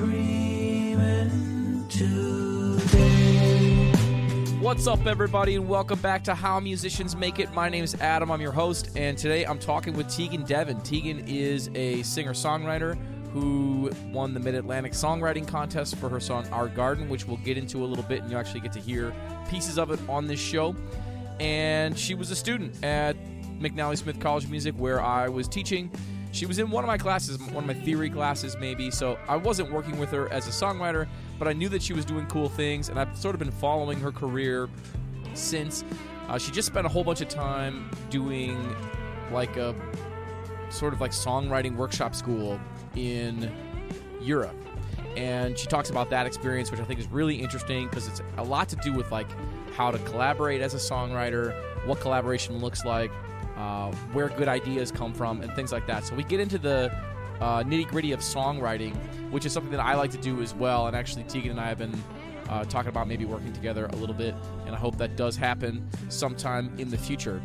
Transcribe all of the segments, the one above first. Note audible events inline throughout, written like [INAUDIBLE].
dreaming today. What's up, everybody, and welcome back to How Musicians Make It. My name is Adam. I'm your host, and today I'm talking with Teghan Devon. Teghan is a singer songwriter who won the Mid Atlantic Songwriting Contest for her song Our Garden, which we'll get into a little bit, and you actually get to hear pieces of it on this show. And she was a student at McNally Smith College of Music, where I was teaching. She was in one of my classes, one of my theory classes, maybe. So I wasn't working with her as a songwriter, but I knew that she was doing cool things, and I've sort of been following her career since. Uh, she just spent a whole bunch of time doing like a sort of like songwriting workshop school in Europe. And she talks about that experience, which I think is really interesting because it's a lot to do with like how to collaborate as a songwriter, what collaboration looks like, uh, where good ideas come from, and things like that. So we get into the uh, nitty gritty of songwriting, which is something that I like to do as well. And actually, Teghan and I have been uh, talking about maybe working together a little bit, and I hope that does happen sometime in the future.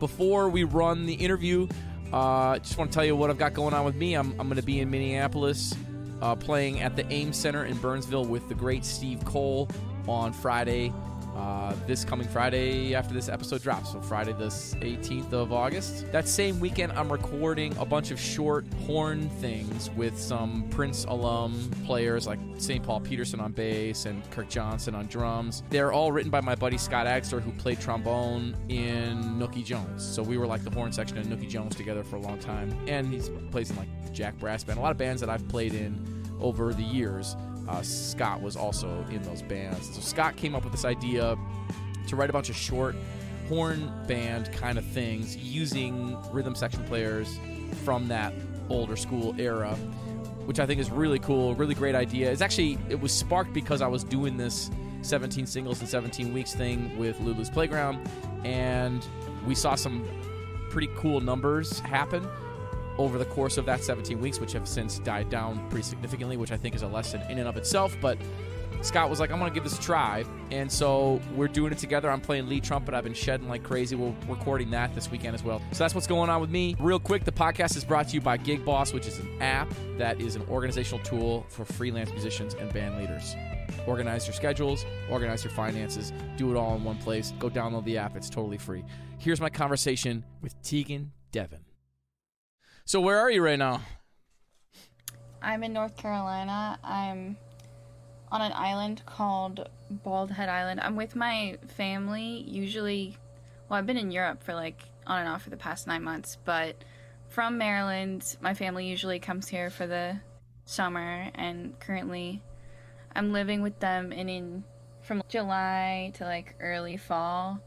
Before we run the interview, uh, just want to tell you what I've got going on with me. I'm, I'm going to be in Minneapolis uh, playing at the Ames Center in Burnsville with the great Steve Cole on Friday. Uh, this coming Friday after this episode drops, so Friday the 18th of August. That same weekend, I'm recording a bunch of short horn things with some Prince alum players like St. Paul Peterson on bass and Kirk Johnson on drums. They're all written by my buddy Scott Agster, who played trombone in Nooky Jones. So we were like the horn section of Nooky Jones together for a long time, and he plays in like the Jack Brass Band, a lot of bands that I've played in over the years. Uh, Scott was also in those bands. So Scott came up with this idea to write a bunch of short horn band kind of things using rhythm section players from that older school era, which I think is really cool, really great idea. It's actually it was sparked because I was doing this 17 singles in 17 weeks thing with Lulu's Playground, and we saw some pretty cool numbers happen over the course of that 17 weeks, which have since died down pretty significantly, which I think is a lesson in and of itself. But Scott was like, I'm going to give this a try. And so we're doing it together. I'm playing lead trumpet. I've been shedding like crazy. We're recording that this weekend as well. So that's what's going on with me. Real quick, the podcast is brought to you by Gig Boss, which is an app that is an organizational tool for freelance musicians and band leaders. Organize your schedules, organize your finances, do it all in one place. Go download the app, it's totally free. Here's my conversation with Teghan Devon. So where are you right now? I'm in North Carolina. I'm on an island called Bald Head Island. I'm with my family. Usually, well, I've been in Europe for like on and off for the past nine months, but from Maryland, my family usually comes here for the summer, and currently, I'm living with them and in from July to like early fall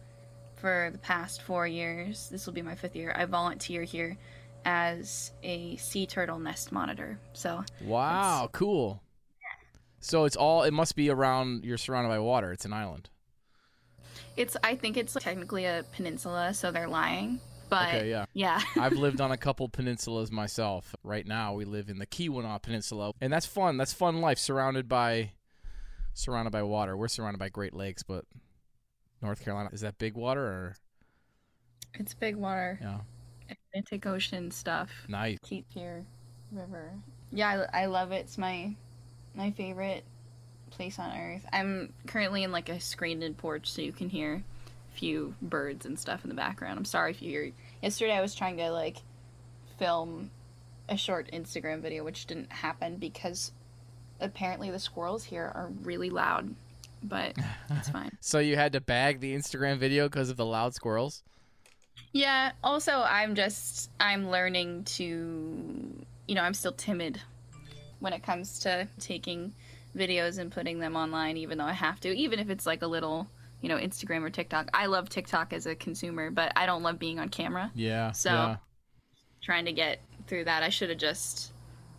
for the past four years. This will be my fifth year. I volunteer here as a sea turtle nest monitor. So Wow, cool. So it's all it must be around you're surrounded by water. It's an island. it's I think it's technically a peninsula, so they're lying. But Okay, yeah. yeah. [LAUGHS] I've lived on a couple [LAUGHS] peninsulas myself. Right now we live in the Keweenaw Peninsula. And that's fun. That's fun life surrounded by surrounded by water. We're surrounded by Great Lakes, but North Carolina is that big water or it's big water. yeah. Atlantic Ocean stuff. Nice. Cape Fear River. Yeah, I, I love it. It's my my favorite place on earth. I'm currently in like a screened-in porch, so you can hear a few birds and stuff in the background. I'm sorry if you hear. Yesterday, I was trying to like film a short Instagram video, which didn't happen because apparently the squirrels here are really loud. But [LAUGHS] it's fine. So you had to bag the Instagram video because of the loud squirrels? Yeah, also I'm just I'm learning to you know, I'm still timid when it comes to taking videos and putting them online even though I have to, even if it's like a little, you know, Instagram or TikTok. I love TikTok as a consumer, but I don't love being on camera. Yeah. So- yeah. Trying to get through that. I should have just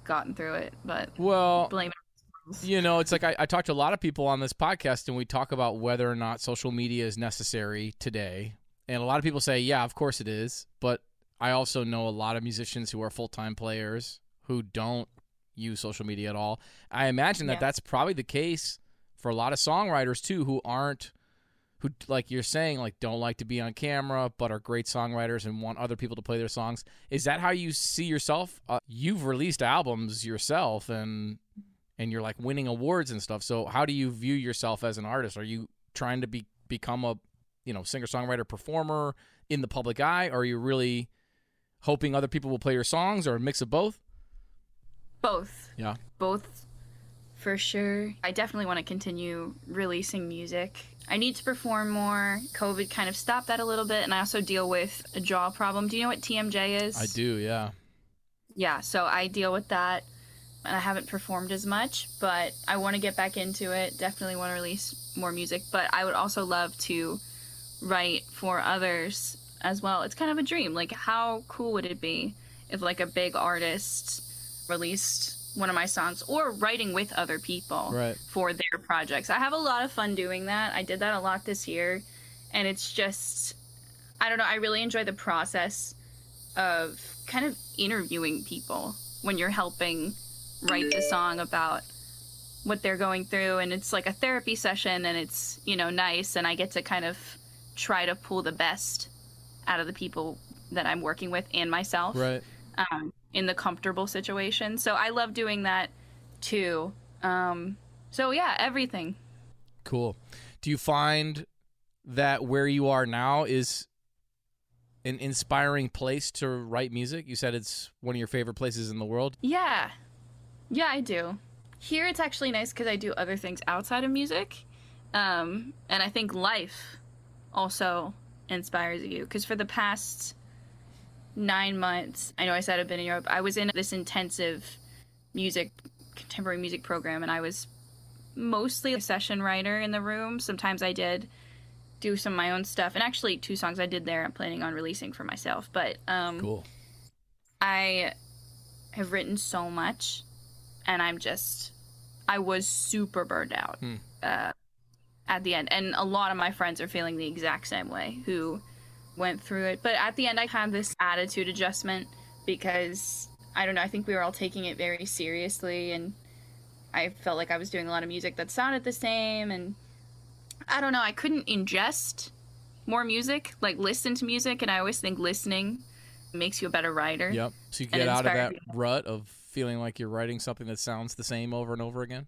gotten through it, but Well, blame it. you know, it's like I, I talk to a lot of people on this podcast, and we talk about whether or not social media is necessary today. And a lot of people say, yeah, of course it is. But I also know a lot of musicians who are full time players who don't use social media at all. I imagine that Yeah. that's probably the case for a lot of songwriters too, who aren't, who like you're saying, like don't like to be on camera, but are great songwriters and want other people to play their songs. Is that how you see yourself? Uh, you've released albums yourself, and and you're like winning awards and stuff. So how do you view yourself as an artist? Are you trying to be become a you know singer songwriter performer in the public eye? Or are you really hoping other people will play your songs, or a mix of both? Both. Yeah. Both for sure. I definitely want to continue releasing music. I need to perform more. COVID kind of stopped that a little bit, and I also deal with a jaw problem. Do you know what TMJ is? I do, yeah. Yeah, so I deal with that, and I haven't performed as much, but I want to get back into it. Definitely want to release more music, but I would also love to write for others as well. It's kind of a dream. Like, how cool would it be if, like, a big artist released one of my songs or writing with other people Right. for their projects. I have a lot of fun doing that. I did that a lot this year and it's just I don't know, I really enjoy the process of kind of interviewing people when you're helping write the song about what they're going through and it's like a therapy session and it's, you know, nice and I get to kind of try to pull the best out of the people that I'm working with and myself Right. um, in the comfortable situation. So I love doing that too. Um, so yeah, everything. Cool. Do you find that where you are now is an inspiring place to write music? You said it's one of your favorite places in the world. Yeah, yeah, I do. Here it's actually nice because I do other things outside of music, um, and I think life also inspires you. Because for the past nine months, I know I said I've been in Europe. I was in this intensive music, contemporary music program, and I was mostly a session writer in the room. Sometimes I did do some of my own stuff, and actually two songs I did there I'm planning on releasing for myself. But um, Cool. I have written so much, and I'm just, I was super burned out Hmm. uh, at the end. And a lot of my friends are feeling the exact same way who went through it. But at the end, I had this attitude adjustment because I don't know, I think we were all taking it very seriously, and I felt like I was doing a lot of music that sounded the same. And I don't know, I couldn't ingest more music, like listen to music, and I always think listening makes you a better writer. Yep. So you get out of that rut of feeling like you're writing something that sounds the same over and over again.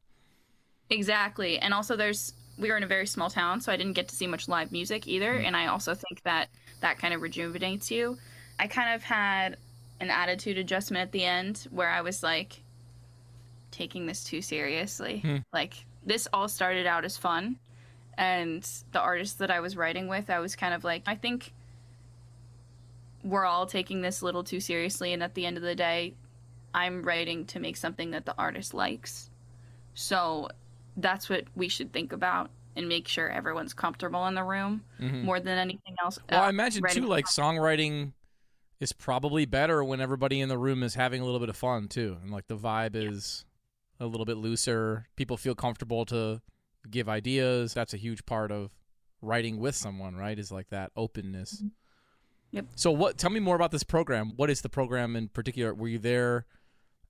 Exactly. And also there's we were in a very small town, so I didn't get to see much live music either, and I also think that that kind of rejuvenates you. I kind of had an attitude adjustment at the end where I was like taking this too seriously. Hmm. Like this all started out as fun and the artist that I was writing with, I was kind of like I think we're all taking this a little too seriously and at the end of the day, I'm writing to make something that the artist likes. So that's what we should think about and make sure everyone's comfortable in the room Mhm. more than anything else. Well, Uh, I imagine too, like songwriting is probably better when everybody in the room is having a little bit of fun too, and like the vibe is a little bit looser. People feel comfortable to give ideas. That's a huge part of writing with someone, right? Is like that openness. Mm-hmm. Yep. So, what? Tell me more about this program. What is the program in particular? Were you there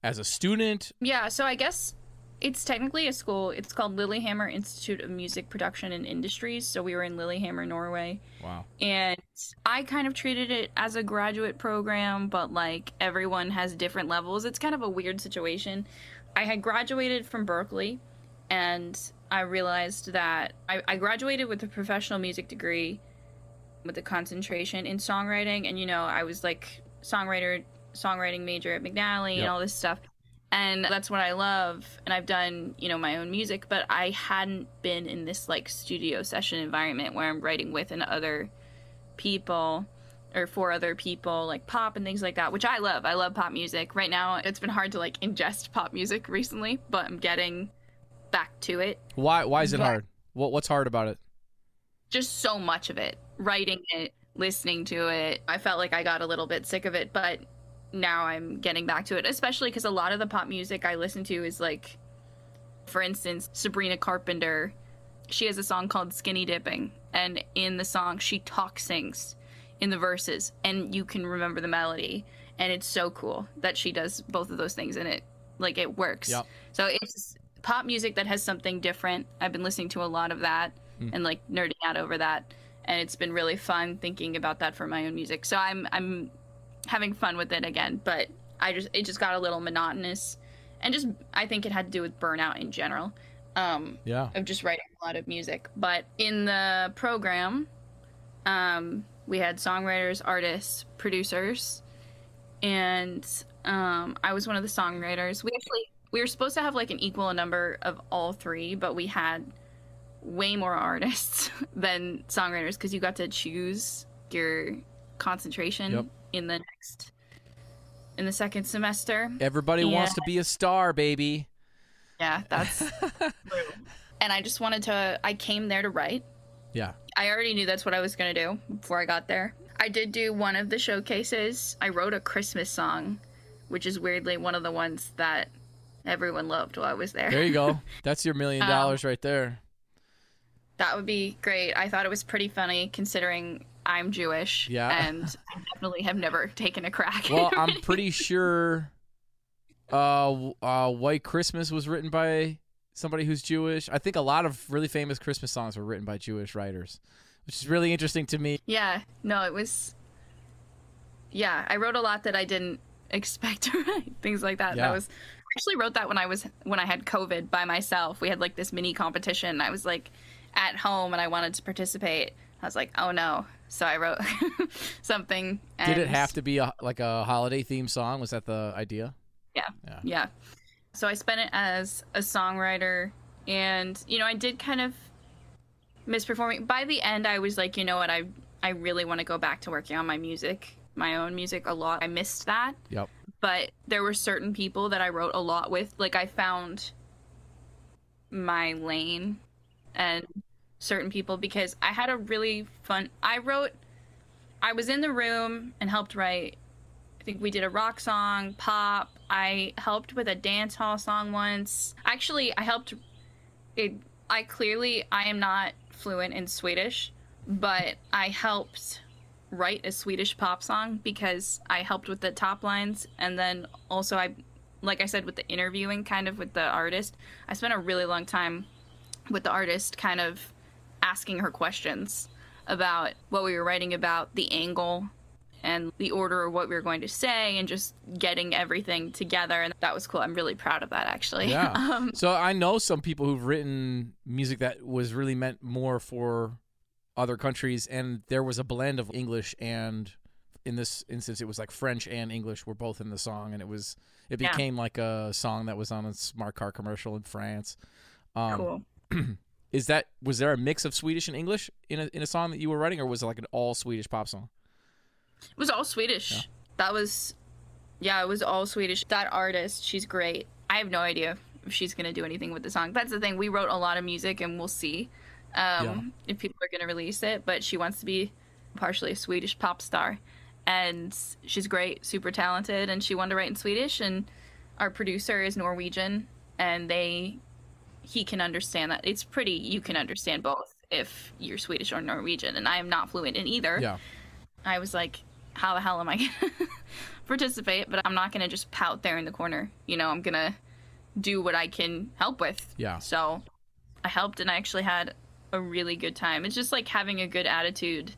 as a student? Yeah, so I guess it's technically a school. It's called Lillehammer Institute of Music Production and Industries. So we were in Lillehammer, Norway. Wow. And I kind of treated it as a graduate program, but like everyone has different levels. It's kind of a weird situation. I had graduated from Berklee and I realized that I, I graduated with a professional music degree with a concentration in songwriting. And, you know, I was like songwriter, songwriting major at McNally Yep. and all this stuff. And that's what I love. And I've done, you know, my own music, but I hadn't been in this like studio session environment where I'm writing with and other people or for other people like pop and things like that which i love i love pop music right now it's been hard to like ingest pop music recently but i'm getting back to it Why? Why is it Yeah. hard? What? What's hard about it? just so much of it writing it listening to it i felt like i got a little bit sick of it but now i'm getting back to it especially because a lot of the pop music i listen to is like for instance sabrina carpenter. She has a song called skinny dipping and in the song she talk sings in the verses and you can remember the melody and it's so cool that she does both of those things and it like it works. Yep. so it's pop music that has something different. I've been listening to a lot of that hmm. and like nerding out over that and it's been really fun thinking about that for my own music. So i'm i'm having fun with it again but i just it just got a little monotonous and just I think it had to do with burnout in general. Um, Yeah. of just writing a lot of music. But in the program, um, we had songwriters, artists, producers, and um, I was one of the songwriters. We actually we were supposed to have like an equal number of all three, but we had way more artists [LAUGHS] than songwriters because you got to choose your concentration Yep. In the next in the second semester. Everybody wants to be a star, baby. Yeah, that's [LAUGHS] true. And I just wanted to I came there to write. Yeah. I already knew that's what I was going to do before I got there. I did do one of the showcases. I wrote a Christmas song, which is weirdly one of the ones that everyone loved while I was there. There you go. [LAUGHS] That's your million Um, dollars right there. That would be great. I thought it was pretty funny considering I'm Jewish. Yeah. And I definitely have never taken a crack. Well, I'm [LAUGHS] pretty sure uh, uh, White Christmas was written by somebody who's Jewish. I think a lot of really famous Christmas songs were written by Jewish writers, which is really interesting to me. Yeah, no, it was. Yeah, I wrote a lot that I didn't expect [LAUGHS] to write. Things like that. Yeah. That was. I actually wrote that when I was when I had COVID by myself. We had like this mini competition. I was like at home and I wanted to participate. I was like, oh no. So I wrote [LAUGHS] something. And Did it have to be a, like a holiday theme song? Was that the idea? Yeah. Yeah. Yeah. So I spent it as a songwriter and you know, I did kind of misperforming. By the end I was like, you know what, I I really want to go back to working on my music, my own music a lot. I missed that. Yep. But there were certain people that I wrote a lot with. Like I found my lane and certain people because I had a really fun I wrote I was in the room and helped write I think we did a rock song, pop. I helped with a dance hall song once. Actually, I helped. It, I clearly I am not fluent in Swedish, but I helped write a Swedish pop song because I helped with the top lines, and then also I, like I said, with the interviewing, kind of with the artist. I spent a really long time with the artist, kind of asking her questions about what we were writing about, the angle and the order of what we were going to say and just getting everything together and that was cool i'm really proud of that actually Yeah. [LAUGHS] um, So I know some people who've written music that was really meant more for other countries, and there was a blend of English and, in this instance, it was like French and English were both in the song, and it was it Yeah. became like a song that was on a smart car commercial in France. Um, cool [CLEARS THROAT] Is that was there a mix of Swedish and English in a in a song that you were writing, or was it like an all Swedish pop song? it was all swedish. That was yeah it was all swedish. That artist she's great. I have no idea if she's going to do anything with the song. That's the thing. We wrote a lot of music and we'll see um, Yeah. if people are going to release it but she wants to be partially a swedish pop star. And she's great super talented and she wanted to write in swedish and our producer is norwegian and they he can understand that it's pretty you can understand both if you're swedish or norwegian and i am not fluent in either Yeah, I was like, how the hell am I [LAUGHS] going to participate? But I'm not going to just pout there in the corner. You know, I'm going to do what I can help with. yeah, So I helped and I actually had a really good time. It's just like having a good attitude.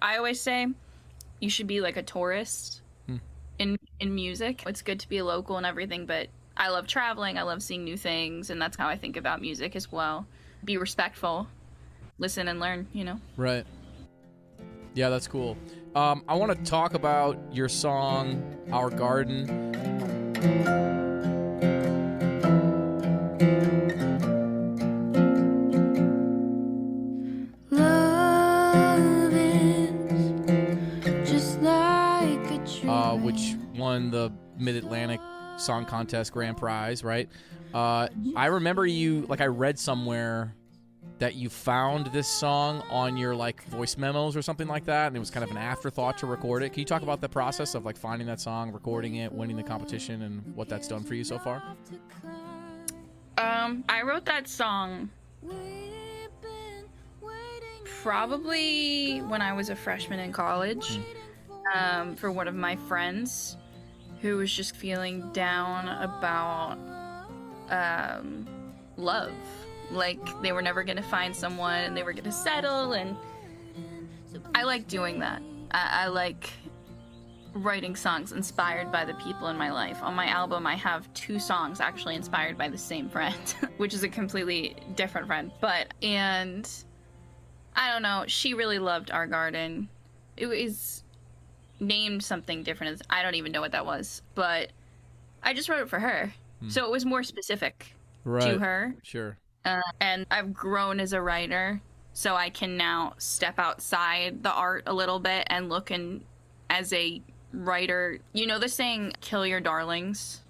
I always say you should be like a tourist hmm. in in music. It's good to be a local and everything, but I love traveling. I love seeing new things, and that's how I think about music as well. Be respectful, listen and learn, you know. right. Yeah, that's cool. Um, I want to talk about your song "Our Garden." Love is just like a tree. uh, which won the Mid Atlantic Song Contest Grand Prize, right? Uh, I remember you, like, I read somewhere that you found this song on your like voice memos or something like that, and it was kind of an afterthought to record it. Can you talk about the process of like finding that song, recording it, winning the competition, and what that's done for you so far? Um, I wrote that song probably when I was a freshman in college um, for one of my friends who was just feeling down about um, love. Like they were never going to find someone and they were going to settle. And I like doing that. I, I like writing songs inspired by the people in my life. On my album, I have two songs actually inspired by the same friend, [LAUGHS] which is a completely different friend. But, and I don't know, she really loved Our Garden. It was named something different. I don't even know what that was, but I just wrote it for her. So it was more specific Right. to her. Sure. Uh, and I've grown as a writer, so I can now step outside the art a little bit and look and as a writer, you know the saying "kill your darlings."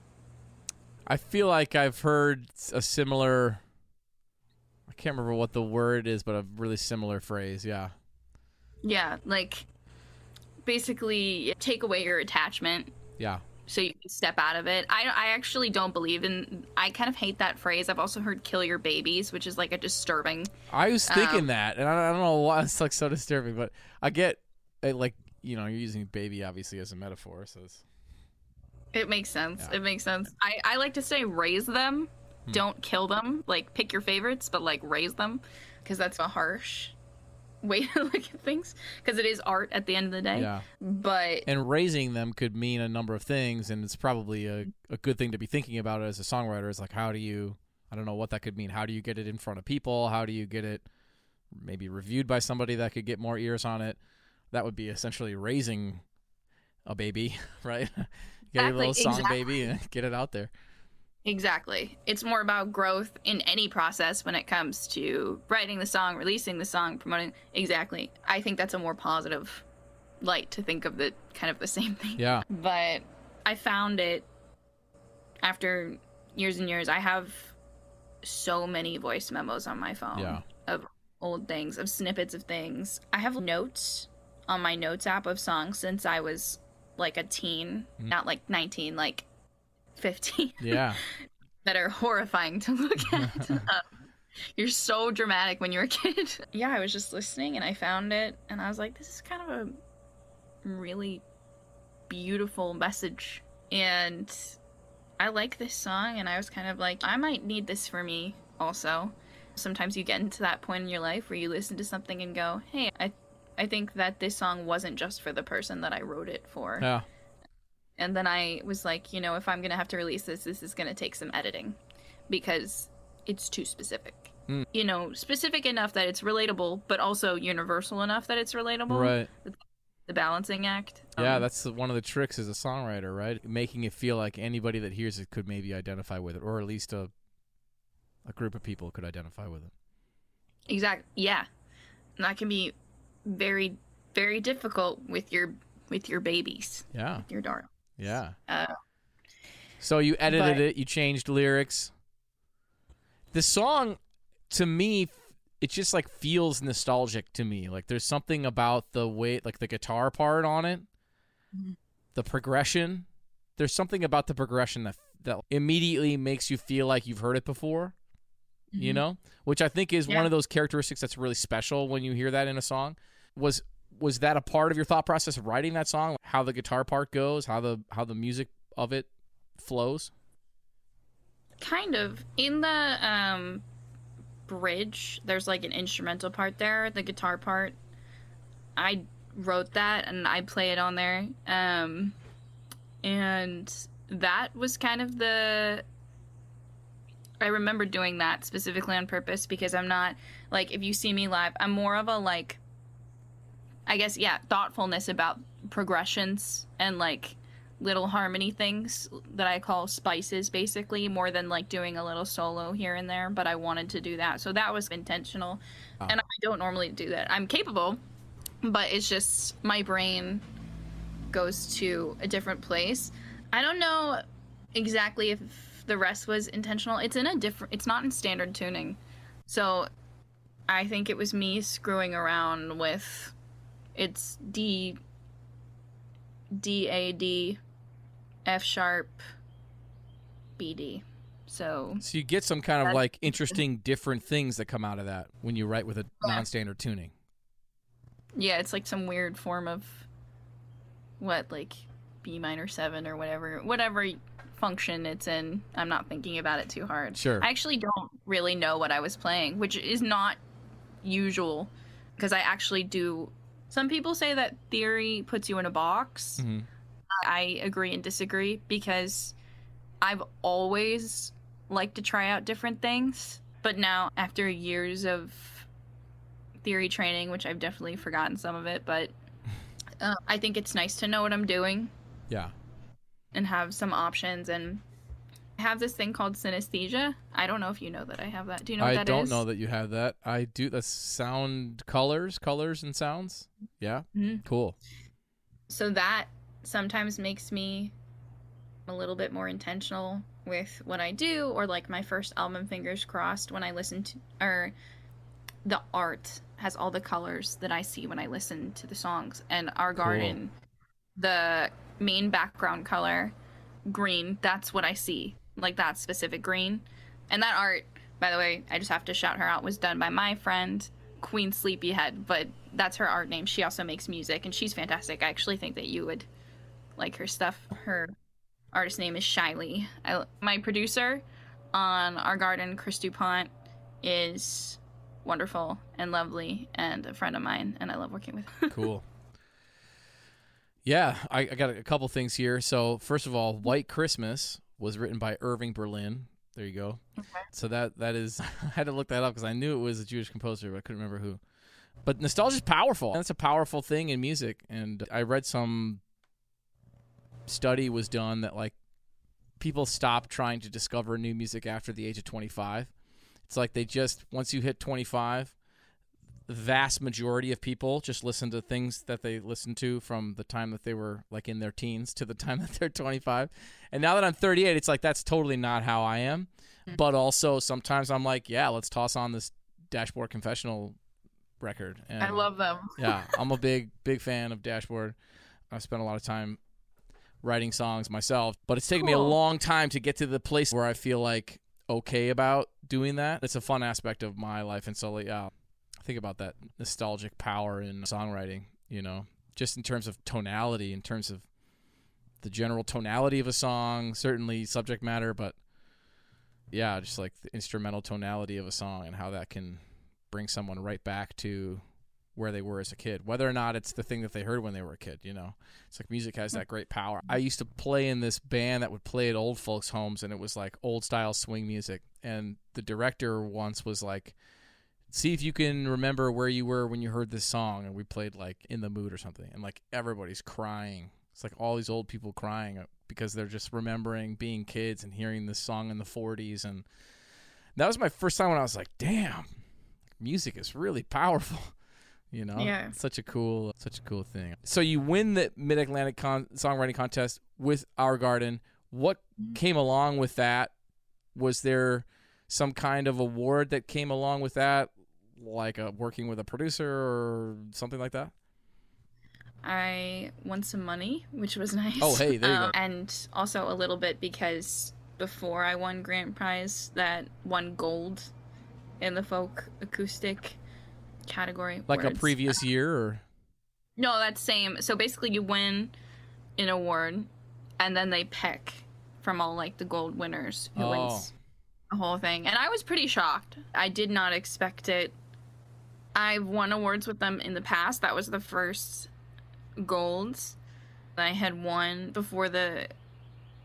I feel like I've heard a similar. I can't remember what the word is, but a really similar phrase. Yeah. Yeah, like basically take away your attachment Yeah. so you can step out of it. I I actually don't believe in. I kind of hate that phrase. I've also heard "kill your babies," which is like a disturbing. I was thinking Um, that, and I, I don't know why it's like so disturbing, but I get uh, like you know you're using baby obviously as a metaphor, so it's It makes sense. Yeah. It makes sense. I I like to say raise them, Hmm. don't kill them. Like pick your favorites, but like raise them, because that's a harsh way [LAUGHS] to look at things. Because it is art at the end of the day. yeah. But And raising them could mean a number of things, and it's probably a, a good thing to be thinking about as a songwriter. Is like how do you I don't know what that could mean. How do you get it in front of people? How do you get it maybe reviewed by somebody that could get more ears on it? That would be essentially raising a baby, [LAUGHS] right? [LAUGHS] get your Exactly, little song exactly. baby and get it out there. Exactly. It's more about growth in any process when it comes to writing the song, releasing the song, promoting. Exactly. I think that's a more positive light to think of the kind of the same [LAUGHS] thing. Yeah. But I found it after years and years. I have so many voice memos on my phone Yeah. of old things, of snippets of things. I have notes on my notes app of songs since I was like a teen, mm. not like 19, like 15 [LAUGHS] Yeah. that are horrifying to look [LAUGHS] at. Um, you're so dramatic when you're a kid. [LAUGHS] yeah, I was just listening and I found it and I was like, this is kind of a really beautiful message. And I like this song and I was kind of like, I might need this for me also. Sometimes you get into that point in your life where you listen to something and go, hey, I I think that this song wasn't just for the person that I wrote it for. Yeah. And then I was like, you know, if I'm going to have to release this, this is going to take some editing because it's too specific. Hmm. You know, specific enough that it's relatable, but also universal enough that it's relatable. Right. The balancing act. Yeah, Um, that's one of the tricks as a songwriter, right? Making it feel like anybody that hears it could maybe identify with it, or at least a a group of people could identify with it. exact. Yeah, and that can be very, very difficult with your with your babies, Yeah, your darling. Yeah. Uh, So you edited But- it, you changed lyrics. The song, to me, it just like feels nostalgic to me. Like there's something about the way, like the guitar part on it, Mhm. the progression. There's something about the progression that that immediately makes you feel like you've heard it before. You Mhm. know, which I think is one of those characteristics that's really special when you hear that in a song. Was was that a part of your thought process of writing that song? How the guitar part goes, how the how the music of it flows? kind of in the um bridge there's like an instrumental part there the guitar part i wrote that and i play it on there um and that was kind of the i remember doing that specifically on purpose because i'm not like if you see me live i'm more of a like i guess yeah thoughtfulness about progressions and like little harmony things that I call spices basically more than like doing a little solo here and there but I wanted to do that. So that was intentional. Oh. and I don't normally do that. I'm capable but it's just my brain goes to a different place. I don't know exactly if the rest was intentional. It's in a different it's not in standard tuning. So I think it was me screwing around with it's D D A D F sharp B D. So So you get some kind of like interesting different things that come out of that when you write with a non-standard tuning. yeah, it's like some weird form of what like B minor seven or whatever whatever function it's in. I'm not thinking about it too hard. Sure. I actually don't really know what I was playing, which is not usual because I actually do. Some people say that theory puts you in a box. Mhm. I agree and disagree because I've always liked to try out different things, but now after years of theory training, which I've definitely forgotten some of it, but uh, [LAUGHS] I think it's nice to know what I'm doing Yeah. and have some options and I have this thing called synesthesia. I don't know if you know that I have that. Do you know what I that don't is? know that you have that. I do. That's sound colors, colors and sounds. Yeah. Mhm. Cool. So that sometimes makes me a little bit more intentional with what I do, or like my first album, Fingers Crossed, when I listen to, or the art has all the colors that I see when I listen to the songs. And Our Garden, the main background color, green, that's what I see. Like that specific green. And that art, by the way, I just have to shout her out, was done by my friend, Queen Sleepyhead, but that's her art name. She also makes music and she's fantastic. I actually think that you would like her stuff. Her artist name is Shiley. I, my producer on Our Garden, Chris DuPont, is wonderful and lovely and a friend of mine, and I love working with him. Cool. [LAUGHS] yeah, I, I got a couple things here. So first of all, White Christmas was written by Irving Berlin. There you go. Okay. So that that is [LAUGHS] I had to look that up because I knew it was a Jewish composer, but I couldn't remember who. But nostalgia is powerful. That's a powerful thing in music. And I read some study was done that like people stop trying to discover new music after the age of 25. It's like they just once you hit 25, the vast majority of people just listen to things that they listened to from the time that they were like in their teens to the [LAUGHS] time that they're 25. And now that I'm 38, it's like that's totally not how I am. Mm. But also sometimes I'm like, yeah, let's toss on this Dashboard Confessional record. And I love them. [LAUGHS] yeah, I'm a big big fan of Dashboard. I've spent a lot of time writing songs myself, but it's taken me a long time to get to the place where I feel like okay about doing that. It's a fun aspect of my life, and so yeah, I think about that nostalgic power in songwriting. You know, just in terms of tonality, in terms of the general tonality of a song, certainly subject matter, but yeah, just like the instrumental tonality of a song and how that can bring someone right back to where they were as a kid, whether or not it's the thing that they heard when they were a kid. You know, it's like music has hmm. that great power. I used to play in this band that would play at old folks' homes, and it was like old style swing music. And the director once was like, "See if you can remember where you were when you heard this song." And we played like "In the Mood" or something, and like everybody's crying. It's like all these old people crying uh, because they're just remembering being kids and hearing this song in the 40s and that was my first time when I was like, "Damn, music is really powerful." [LAUGHS] You know, Yeah. Such a cool, such a cool thing. So you win the Mid Atlantic con- songwriting contest with Our Garden. What came along with that? Was there some kind of award that came along with that, like a, working with a producer or something like that? I won some money, which was [LAUGHS] nice. Oh, hey, there you go. Uh, and also a little bit because before I won grand prize, that won gold in the folk acoustic category. Like a previous [LAUGHS] year, or No, that's same. So basically, you win an award, and then they pick from all like the gold winners who Oh. wins the whole thing. And I was pretty shocked. I did not expect it. I've won awards with them in the past. That was the first golds that I had won before the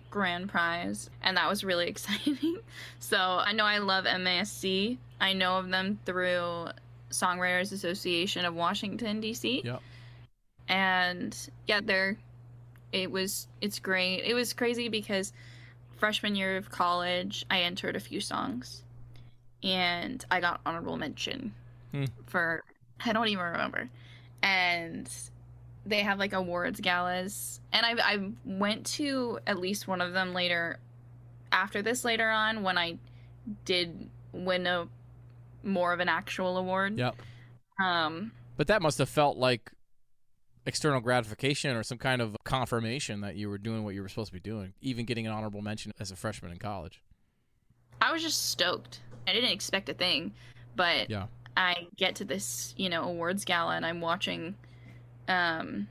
grand prize, and that was really [LAUGHS] exciting. so I know I love MASC. I know of them through Songwriters Association of Washington D.C. Yep. And yeah, they're it was it's great. It was crazy because freshman year of college, I entered a few songs, and I got honorable mention Hmm. for I don't even remember, and they have like awards galas, and I I went to at least one of them later, after this later on when I did win a more of an actual award. Yep. Um. But that must have felt like external gratification or some kind of confirmation that you were doing what you were supposed to be doing, even getting an honorable mention as a freshman in college. I was just stoked. I didn't expect a thing, but Yeah. I get to this, you know, awards gala and I'm watching um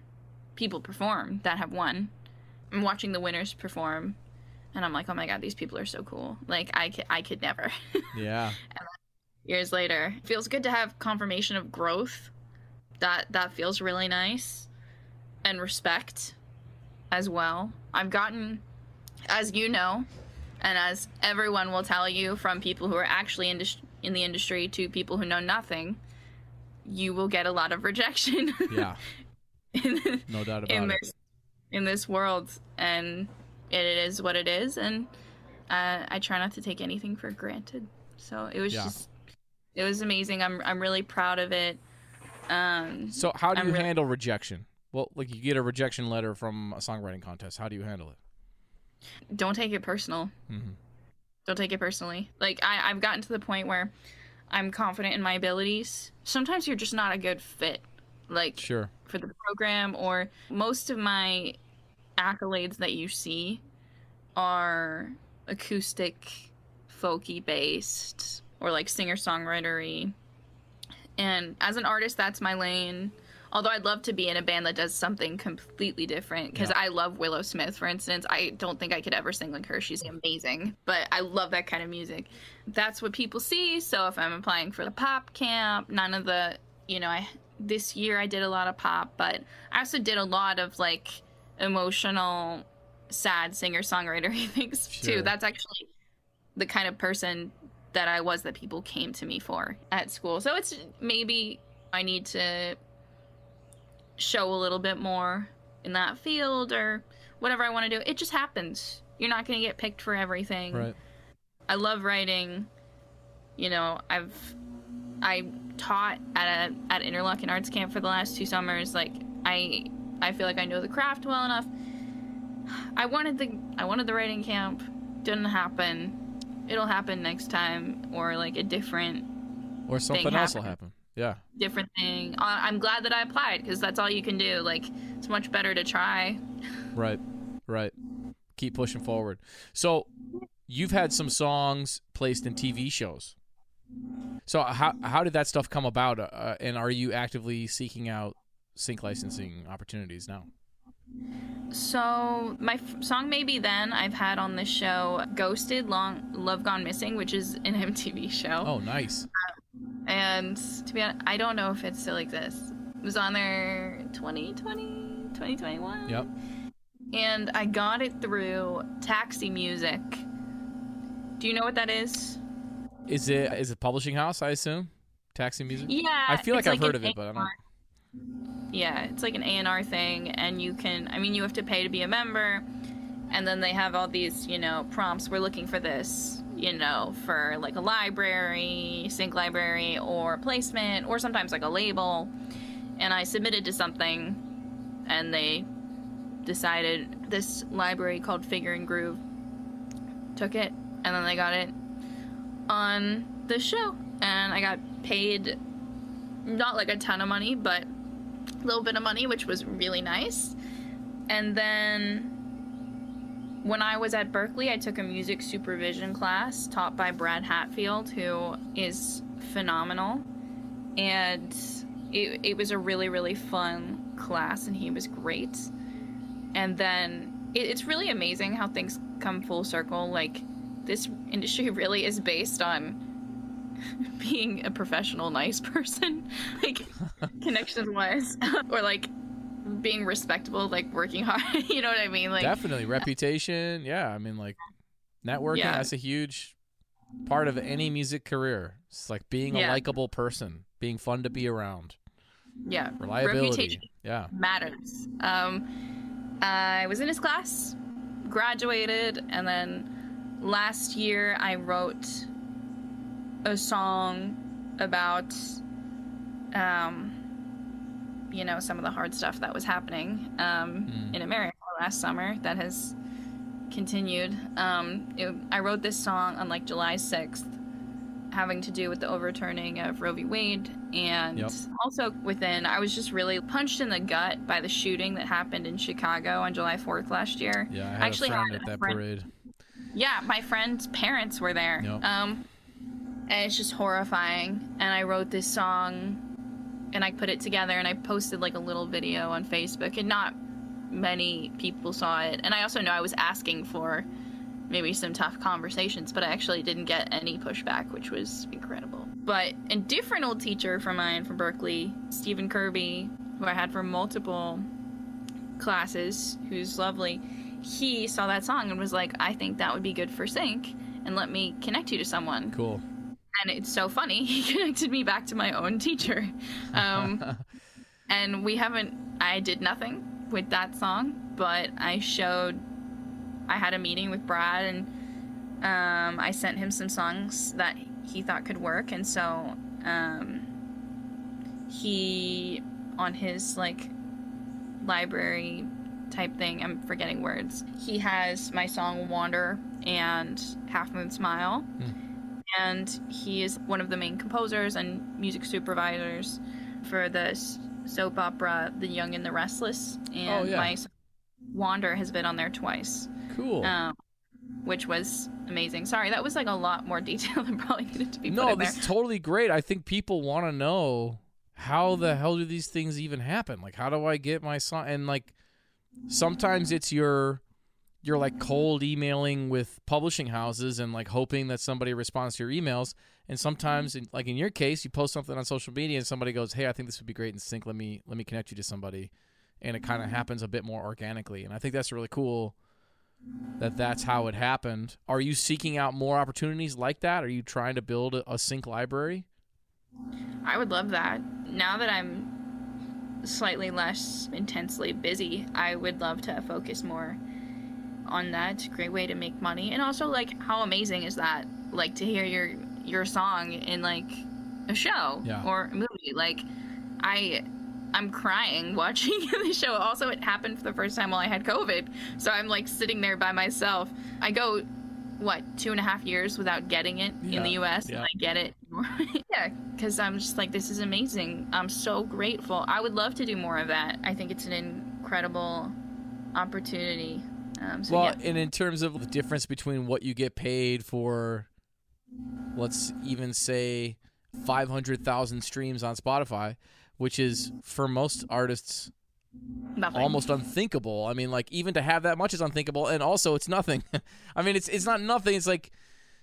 people perform that have won. I'm watching the winners perform and I'm like, "Oh my god, these people are so cool." Like I could, I could never. [LAUGHS] Yeah. Years later, it feels good to have confirmation of growth. That that feels really nice and respect as well. I've gotten, as you know, and as everyone will tell you from people who are actually in, in the industry to people who know nothing, you will get a lot of rejection. [LAUGHS] Yeah. in, No doubt about in it. this in this world, and it is what it is, and uh, I try not to take anything for granted. So it was Yeah. just, it was amazing. I'm I'm really proud of it. Um, So how do I'm you really- handle rejection? Well, like you get a rejection letter from a songwriting contest. How do you handle it? don't take it personal. Mhm. Don't take it personally. Like I, I've gotten to the point where I'm confident in my abilities. Sometimes you're just not a good fit, like Sure. for the program. Or most of my accolades that you see are acoustic, folky based, or like singer songwritery. And as an artist, that's my lane. Although I'd love to be in a band that does something completely different because Yeah. I love Willow Smith, for instance. I don't think I could ever sing like her. She's amazing, but I love that kind of music. That's what people see. So if I'm applying for the pop camp, none of the, you know, I this year I did a lot of pop, but I also did a lot of like emotional, sad singer songwriter [LAUGHS] things Sure. too. That's actually the kind of person that I was that people came to me for at school. So it's maybe I need to show a little bit more in that field or whatever I want to do. It just happens. You're not going to get picked for everything. Right. I love writing. You know, I've I taught at a at Interlochen Arts Camp for the last two summers. Like I I feel like I know the craft well enough. I wanted the I wanted the writing camp. Didn't happen. It'll happen next time or like a different Or something else will happen. Yeah. different thing. Uh, I'm glad that I applied because that's all you can do. Like it's much better to try. Right. Right. Keep pushing forward. So you've had some songs placed in TV shows. So how how did that stuff come about? Uh, and are you actively seeking out sync licensing opportunities now? So my f- song "Maybe Then" I've had on this show, "Ghosted," "Long Love Gone Missing," which is an [LAUGHS] MTV show. Oh, nice. And to be honest, I don't know if it still exists. It was on there 2020, 2021. Yep. And I got it through Taxi Music. Do you know what that is? Is it is it publishing house? I assume. Taxi music. Yeah. I feel like I've heard of it, but I don't. Yeah, it's like an A&R thing, and you can, I mean, you have to pay to be a member, and then they have all these, you know, prompts. We're looking for this, you know, for like a library, sync library, or placement, or sometimes like a label. And I submitted to something, and they decided this library called Figure and Groove took it, and then they got it on the show, and I got paid not like a ton of money, but a little bit of money, which was really nice. And then when I was at Berklee, I took a music supervision class taught by Brad Hatfield, who is phenomenal. And it, it was a really, really fun class, and he was great. And then it, it's really amazing how things come full circle. Like, this industry [LAUGHS] really is based on [LAUGHS] being a professional nice person [LAUGHS] like connections wise or like being respectable like working [LAUGHS] hard you know what i mean like Definitely reputation. Yeah, I mean like networking. Yeah. That's a huge part of any music career. It's like being a likable person, being fun to be around, yeah reliability. reputation Yeah. matters um i was in his class graduated and then last year i wrote a song about um you know some of the hard stuff that was happening um Mm. in america last summer that has continued um it, i wrote this song on like july 6th having to do with the overturning of roe v wade and Yep. also within i was just really punched in the gut by the shooting that happened in chicago on july 4th last year Yeah. I had Actually a friend had at that friend- parade. yeah, my friend's parents were there. Yep. Um, and it's just horrifying. And I wrote this song, and I put it together, and I posted like a little video on Facebook, and not many people saw it. And I also know I was asking for maybe some tough conversations, but I actually didn't get any pushback, which was incredible. But a different old teacher from mine from Berklee, Stephen Kirby, who I had for multiple classes, who's lovely, he saw that song and was like, I think that would be good for sync and let me connect you to someone. Cool. And it's so funny. [LAUGHS] He connected me back to my own teacher. Um, [LAUGHS] and we haven't, I did nothing with that song, but I showed, I had a meeting with Brad and um, I sent him some songs that he thought could work. And so um, he, on his like library type thing, I'm forgetting words, he has my song Wander and Half Moon Smile. And he is one of the main composers and music supervisors for the soap opera The Young and the Restless. And Oh, yeah. my song Wander has been on there twice Cool. um, which was amazing. Sorry, that was like a lot more [LAUGHS] detail than probably needed to be put no, there. this is totally great. I think people want to know how the hell do these things even happen? Like, how do I get my song? And like, sometimes it's your you're like cold emailing with publishing houses and like hoping that somebody responds to your emails. And sometimes, in, like in your case, you post something on social media and somebody goes, "Hey, I think this would be great in sync. Let me let me connect you to somebody." And it kind of happens a bit more organically. And I think that's really cool that that's how it happened. Are you seeking out more opportunities like that? Are you trying to build a, a sync library? I would love that. Now that I'm slightly less intensely busy, I would love to focus more on that. It's a great way to make money. And also like how amazing is that? Like to hear your your song in like a show Yeah. or a movie. Like I I'm crying [LAUGHS] watching [LAUGHS] the show. Also it happened for the first time while I had COVID. So I'm like sitting there by myself. I go what, two and a half years without getting it in the Yeah, US yeah. and I get it. [LAUGHS] yeah, because I'm just like, this is amazing. I'm so grateful. I would love to do more of that. I think it's an incredible opportunity. Um, so Well, yeah. and in terms of the difference between what you get paid for, let's even say, 500,000 streams on Spotify, which is for most artists Nothing. almost unthinkable. I mean, like even to have that much is unthinkable, and also it's nothing. [LAUGHS] I mean, it's it's not nothing. It's like,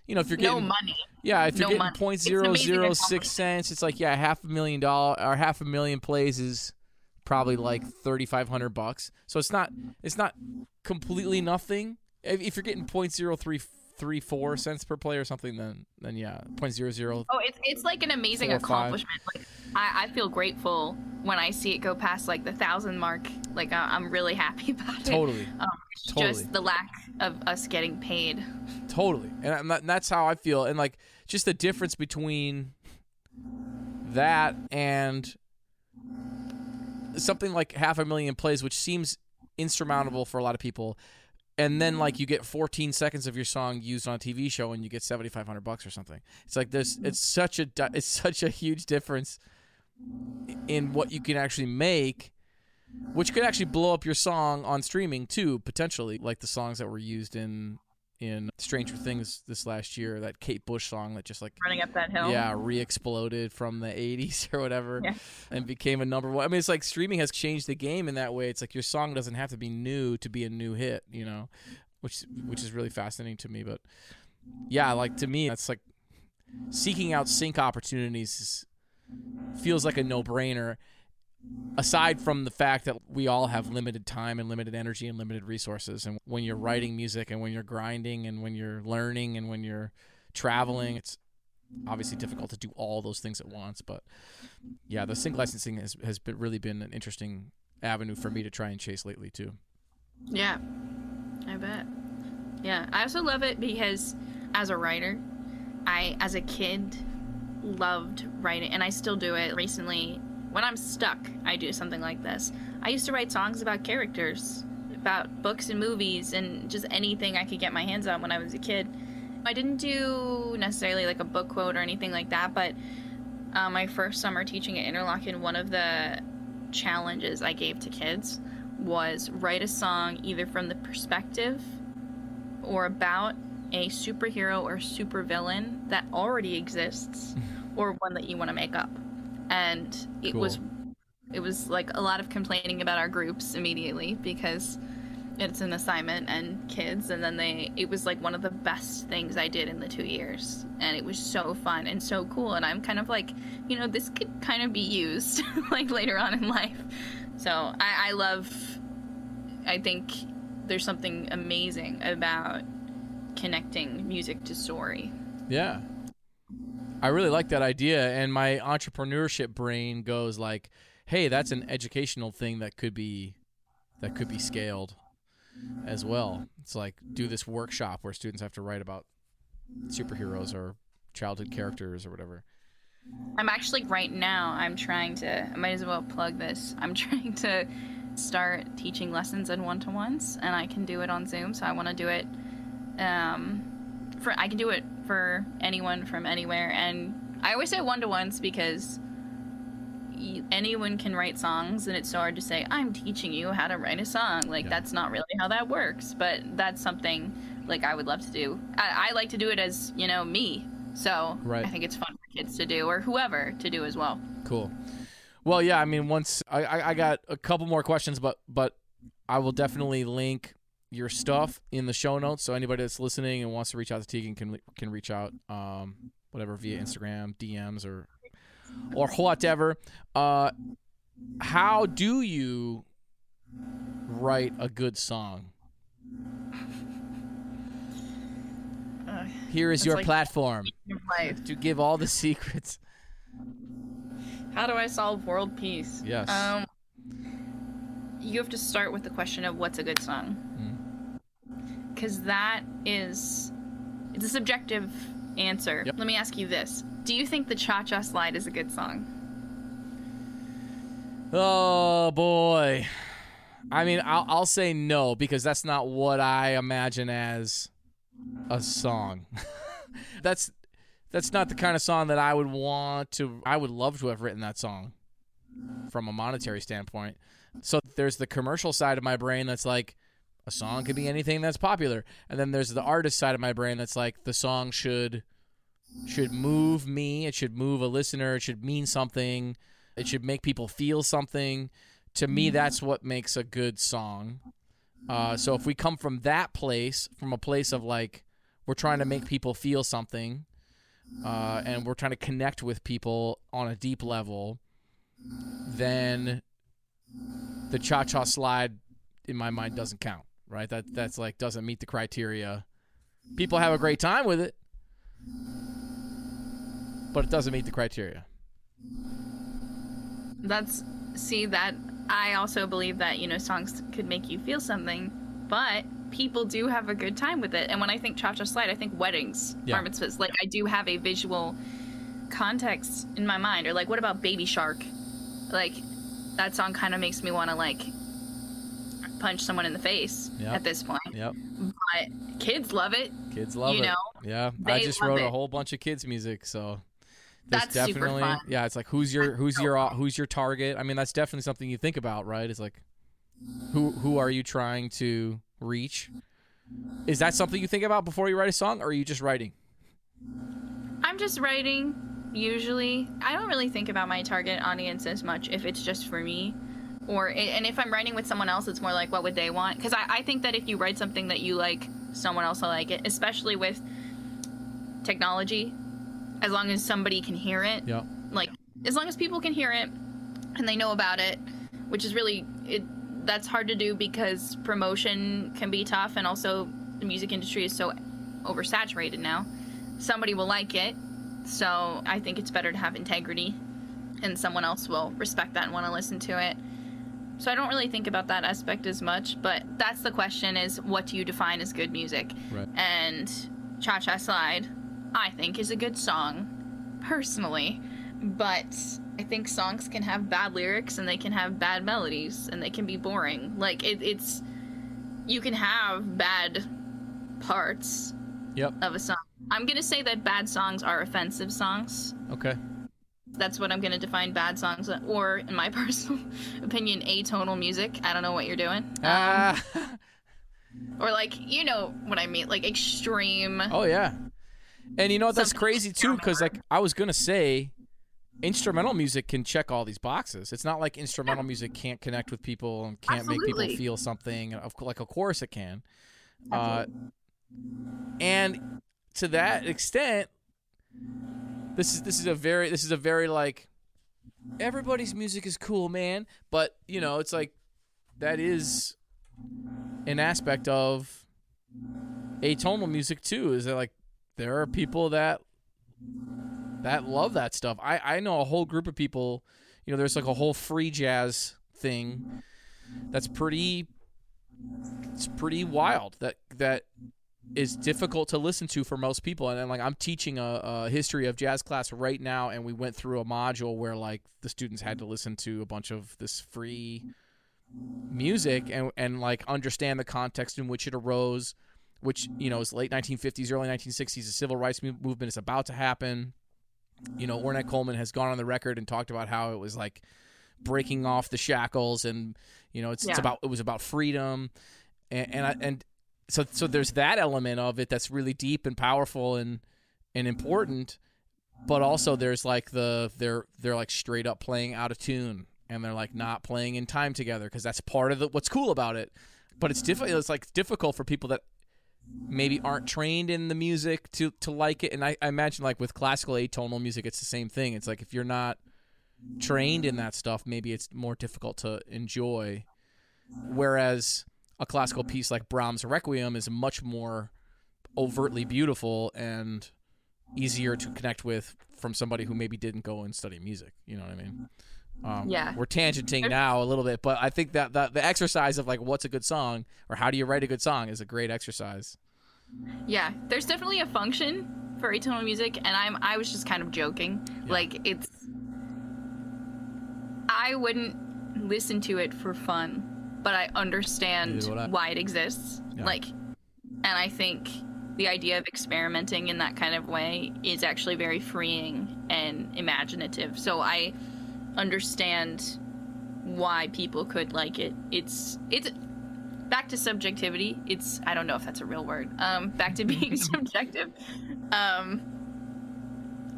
you know, if you're getting no money. yeah, if you're getting point zero zero six it's like yeah, half a million dollar or half a million plays is probably like thirty five hundred bucks. So it's not it's not completely nothing. If, if you're getting point zero three three four cents per play or something, then then yeah, point zero zero. Oh, it's it's like an amazing Four accomplishment. Like I, I feel grateful when I see it go past like the thousand mark. Like I, I'm really happy [LAUGHS] about it. Totally. Um, Totally. just the lack of us getting paid. Totally, and not- and that's how I feel. And like, just the difference between that and something like half a million plays, which seems insurmountable for a lot of people, and then like you get 14 seconds of your song used on a TV show, and you get 7,500 bucks or something. It's like this. It's such a it's such a huge difference in what you can actually make. Which could actually blow up your song on streaming too, potentially, like the songs that were used in in Stranger Things this last year, that Kate Bush song that just like Running up that hill. yeah, re-exploded from the 80s [LAUGHS] or whatever Yeah. and became a number one. I mean, it's like streaming has changed the game in that way. It's like your song doesn't have to be new to be a new hit, you know, which which is really fascinating to me, but yeah, like to me that's like seeking out sync opportunities feels like a no-brainer aside from the fact that we all have limited time and limited energy and limited resources and when you're writing music and when you're grinding and when you're learning and when you're traveling it's obviously difficult to do all those things at once but yeah the sync licensing has, has been, really been an interesting avenue for me to try and chase lately too Yeah, I bet. Yeah, I also love it because as a writer, I, as a kid, loved writing, and I still do it. Recently, when I'm stuck, I do something like this. I used to write songs about characters, about books and movies, and just anything I could get my hands on when I was a kid. I didn't do necessarily like a book quote or anything like that, but uh, my first summer teaching at Interlochen, one of the challenges I gave to kids was write a song either from the perspective or about a superhero or supervillain that already exists [LAUGHS] or one that you want to make up. And it Cool. was it was like a lot of complaining about our groups immediately because it's an assignment and kids and then they it was like one of the best things I did in the 2 years and it was so fun and so cool and I'm kind of like you know this could kind of be used [LAUGHS] like later on in life so I, I love I think there's something amazing about connecting music to story. Yeah. I really like that idea and my entrepreneurship brain goes like, "Hey, that's an educational thing that could be that could be scaled as well." It's like do this workshop where students have to write about superheroes or childhood characters or whatever. I'm actually right now. I'm trying to. I might as well plug this. I'm [LAUGHS] trying to start teaching lessons in one to ones, and I can do it on Zoom. So I want to do it. Um, for I can do it for anyone from anywhere, and I always say one to ones because anyone can write songs, and it's so hard to say I'm teaching you how to write a song. Like Yeah. that's not really how that works, but that's something like I would love to do. I, I like to do it as you know me. So Right. I think it's fun for kids to do, or whoever to do as well. Cool. Well, yeah. I mean, once I, I, I got a couple more questions, but but I will definitely link your stuff in the show notes. So anybody that's listening and wants to reach out to Teghan can can reach out, um, whatever via Instagram, DMs, or or whatever. Uh, how do you write a good song? Uh, Here is your like- platform [LAUGHS] to give all the secrets. How do I solve world peace? Yes. Um, you have to start with the question of what's a good song, because that is it's a subjective answer. Yep. Let me ask you this: Do you think the Cha Cha Slide is a good song? Oh boy. I mean, I'll, I'll say no because that's not what I imagine as a song. [LAUGHS] that's that's not the kind of song that I would want to. I would love to have written that song from a monetary standpoint. So there's the commercial side of my brain that's like a song could be anything that's popular, and then there's the artist side of my brain that's like the song should should move me. It should move a listener. It should mean something. It should make people feel something. To me, that's what makes a good song. Uh, so if we come from that place, from a place of like we're trying to make people feel something, uh, and we're trying to connect with people on a deep level, then the cha cha slide in my mind doesn't count. Right? That that's like doesn't meet the criteria. People have a great time with it, but it doesn't meet the criteria. That's see that I also believe that you know songs could make you feel something, but people do have a good time with it. And when I think Cha Cha Slide, I think weddings, Yeah. bar mitzvahs. Like I do have a visual context in my mind. Or like, what about Baby Shark? Like that song kind of makes me want to like punch someone in the face Yep. at this point. Yep. But kids love it. Kids love You it. know, yeah, I just wrote a whole bunch of kids music, so That's definitely yeah. It's like who's your who's your who's your target? I mean, that's definitely something you think about, right? It's like who who are you trying to reach? Is that something you think about before you write a song, or are you just writing? I'm just writing usually. I don't really think about my target audience as much if it's just for me. Or and if I'm writing with someone else, it's more like what would they want? Because I, I think that if you write something that you like, someone else will like it. Especially with technology, as long as somebody can hear it, Yeah. like as long as people can hear it and they know about it, which is really it. That's hard to do because promotion can be tough, and also the music industry is so oversaturated now. Somebody will like it, so I think it's better to have integrity, and someone else will respect that and want to listen to it. So I don't really think about that aspect as much, but that's the question: is what do you define as good music? Right. And Cha Cha Slide, I think, is a good song, personally. But I think songs can have bad lyrics and they can have bad melodies and they can be boring. Like, it, it's. You can have bad parts Yep. of a song. I'm gonna say that bad songs are offensive songs. Okay. That's what I'm gonna define bad songs, or in my [LAUGHS] personal opinion, atonal music. I don't know what you're doing. Um, Ah. or like, you know what I mean, like extreme. oh yeah. And you know what? That's crazy too, because like I was gonna say, instrumental music can check all these boxes. It's not like instrumental music can't connect with people and can't make people feel something. Of like, of course it can. Uh, and to that extent, this is this is a very this is a very like everybody's music is cool, man. But you know, it's like that is an aspect of atonal music too. Is that like there are people that that love that stuff. I I know a whole group of people. You know, there's like a whole free jazz thing that's pretty. It's pretty wild. That that is difficult to listen to for most people. And then like I'm teaching a, a history of jazz class right now, and we went through a module where like the students had to listen to a bunch of this free music and and like understand the context in which it arose, which you know is late 1950s, early 1960s. The civil rights movement is about to happen. You know, Ornette Coleman has gone on the record and talked about how it was like breaking off the shackles, and you know, it's, it's about it was about freedom, and and, I, and so so there's that element of it that's really deep and powerful and and important but also there's like the they're they're like straight up playing out of tune and they're like not playing in time together because that's part of the, what's cool about it. But it's difficult it's like difficult for people that maybe aren't trained in the music to to like it. And I, I imagine like with classical atonal music it's the same thing. It's like if you're not trained in that stuff maybe it's more difficult to enjoy. Whereas a classical piece like Brahms' Requiem is much more overtly beautiful and easier to connect with from somebody who maybe didn't go and study music. You know what I mean? Um, Yeah. We're tangenting now a little bit, but I think that, that the exercise of like what's a good song or how do you write a good song is a great exercise. Yeah, there's definitely a function for atonal music, and I'm I was just kind of joking. Like it's, I wouldn't listen to it for fun, but I understand I. why it exists. Yeah. Like, and I think the idea of experimenting in that kind of way is actually very freeing and imaginative. So I understand why people could like it. It's it's back to subjectivity. It's I don't know if that's a real word. Um, back to being [LAUGHS] [LAUGHS] subjective. Um,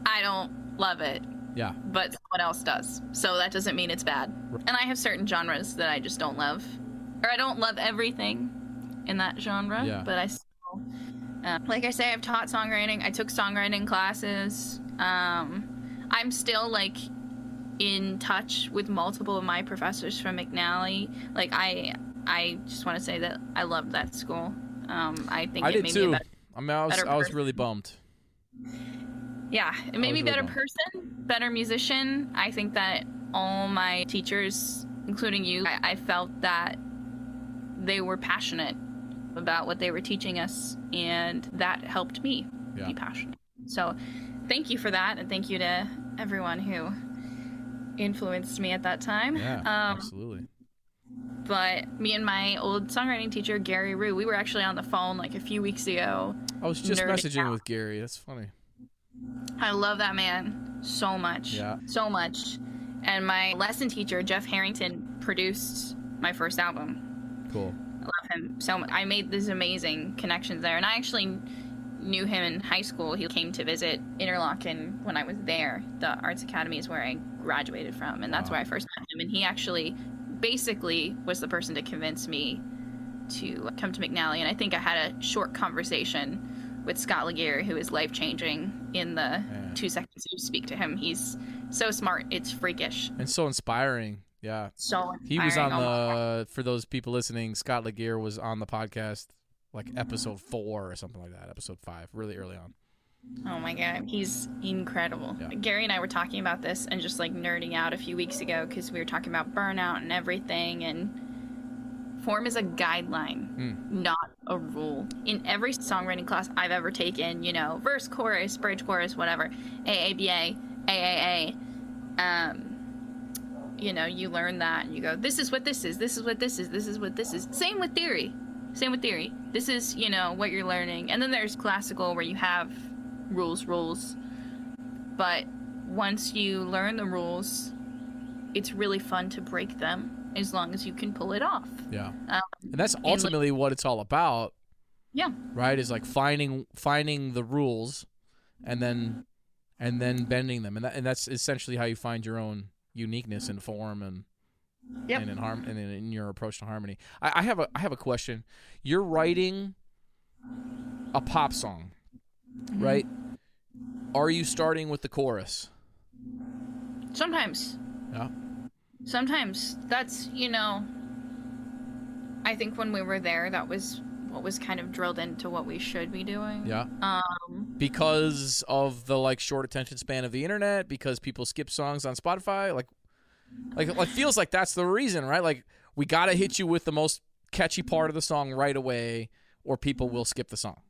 I don't love it, Yeah. but someone else does. So that doesn't mean it's bad. And I have certain genres that I just don't love, or I don't love everything in that genre. Yeah. But I still, uh, like I say, I've taught songwriting. I took songwriting classes. Um, I'm still like in touch with multiple of my professors from McNally. Like I, I just want to say that I loved that school. Um, I think I it did made too. better I mean, I was, I was really bummed. Yeah, it made me really better person, better musician. I think that all my teachers, including you, I, I felt that they were passionate about what they were teaching us, and that helped me Yeah. be passionate. So, thank you for that, and thank you to everyone who influenced me at that time. Yeah, Um, absolutely. but me and my old songwriting teacher, Gary Rue, we were actually on the phone like a few weeks ago. I was just messaging out. with Gary. That's funny. I love that man so much. Yeah. So much. And my lesson teacher, Jeff Harrington, produced my first album. Cool. I love him so much. I made these amazing connections there. And I actually knew him in high school. He came to visit Interlochen when I was there. The Arts Academy is where I graduated from. And that's Wow. where I first met him. And he actually basically was the person to convince me to come to McNally. And I think I had a short conversation with Scott Laguerre, who is life changing in the two seconds you speak to him. He's so smart, it's freakish. And so inspiring. Yeah. So He was on inspiring. Oh the for those people listening. Scott Laguerre was on the podcast like episode four or something like that. Episode five, really early on. Oh my god, he's incredible. Yeah. Gary and I were talking about this and just like nerding out a few weeks ago because we were talking about burnout and everything. And form is a guideline, Hmm. not a rule. In every songwriting class I've ever taken, you know, verse, chorus, bridge, chorus, whatever, AABA, AAA, um, you know, you learn that and you go, this is what this is, this is what this is, this is what this is. Same with theory. Same with theory. This is, you know, what you're learning. And then there's classical where you have rules, rules. But once you learn the rules, it's really fun to break them as long as you can pull it off. Yeah. Um, And that's ultimately what it's all about, yeah. right? Is like finding finding the rules and then and then bending them. And that, and that's essentially how you find your own uniqueness in form and Yep. and in harm and in, in your approach to harmony. I, I have a I have a question. You're writing a pop song, Mm-hmm. right? Are you starting with the chorus? Sometimes. Yeah. Sometimes. That's, you know. I think when we were there, that was what was kind of drilled into what we should be doing. Yeah. Um, Because of the like short attention span of the internet, because people skip songs on Spotify, like like like feels like that's the reason, right? Like we got to hit you with the most catchy part of the song right away or people will skip the song.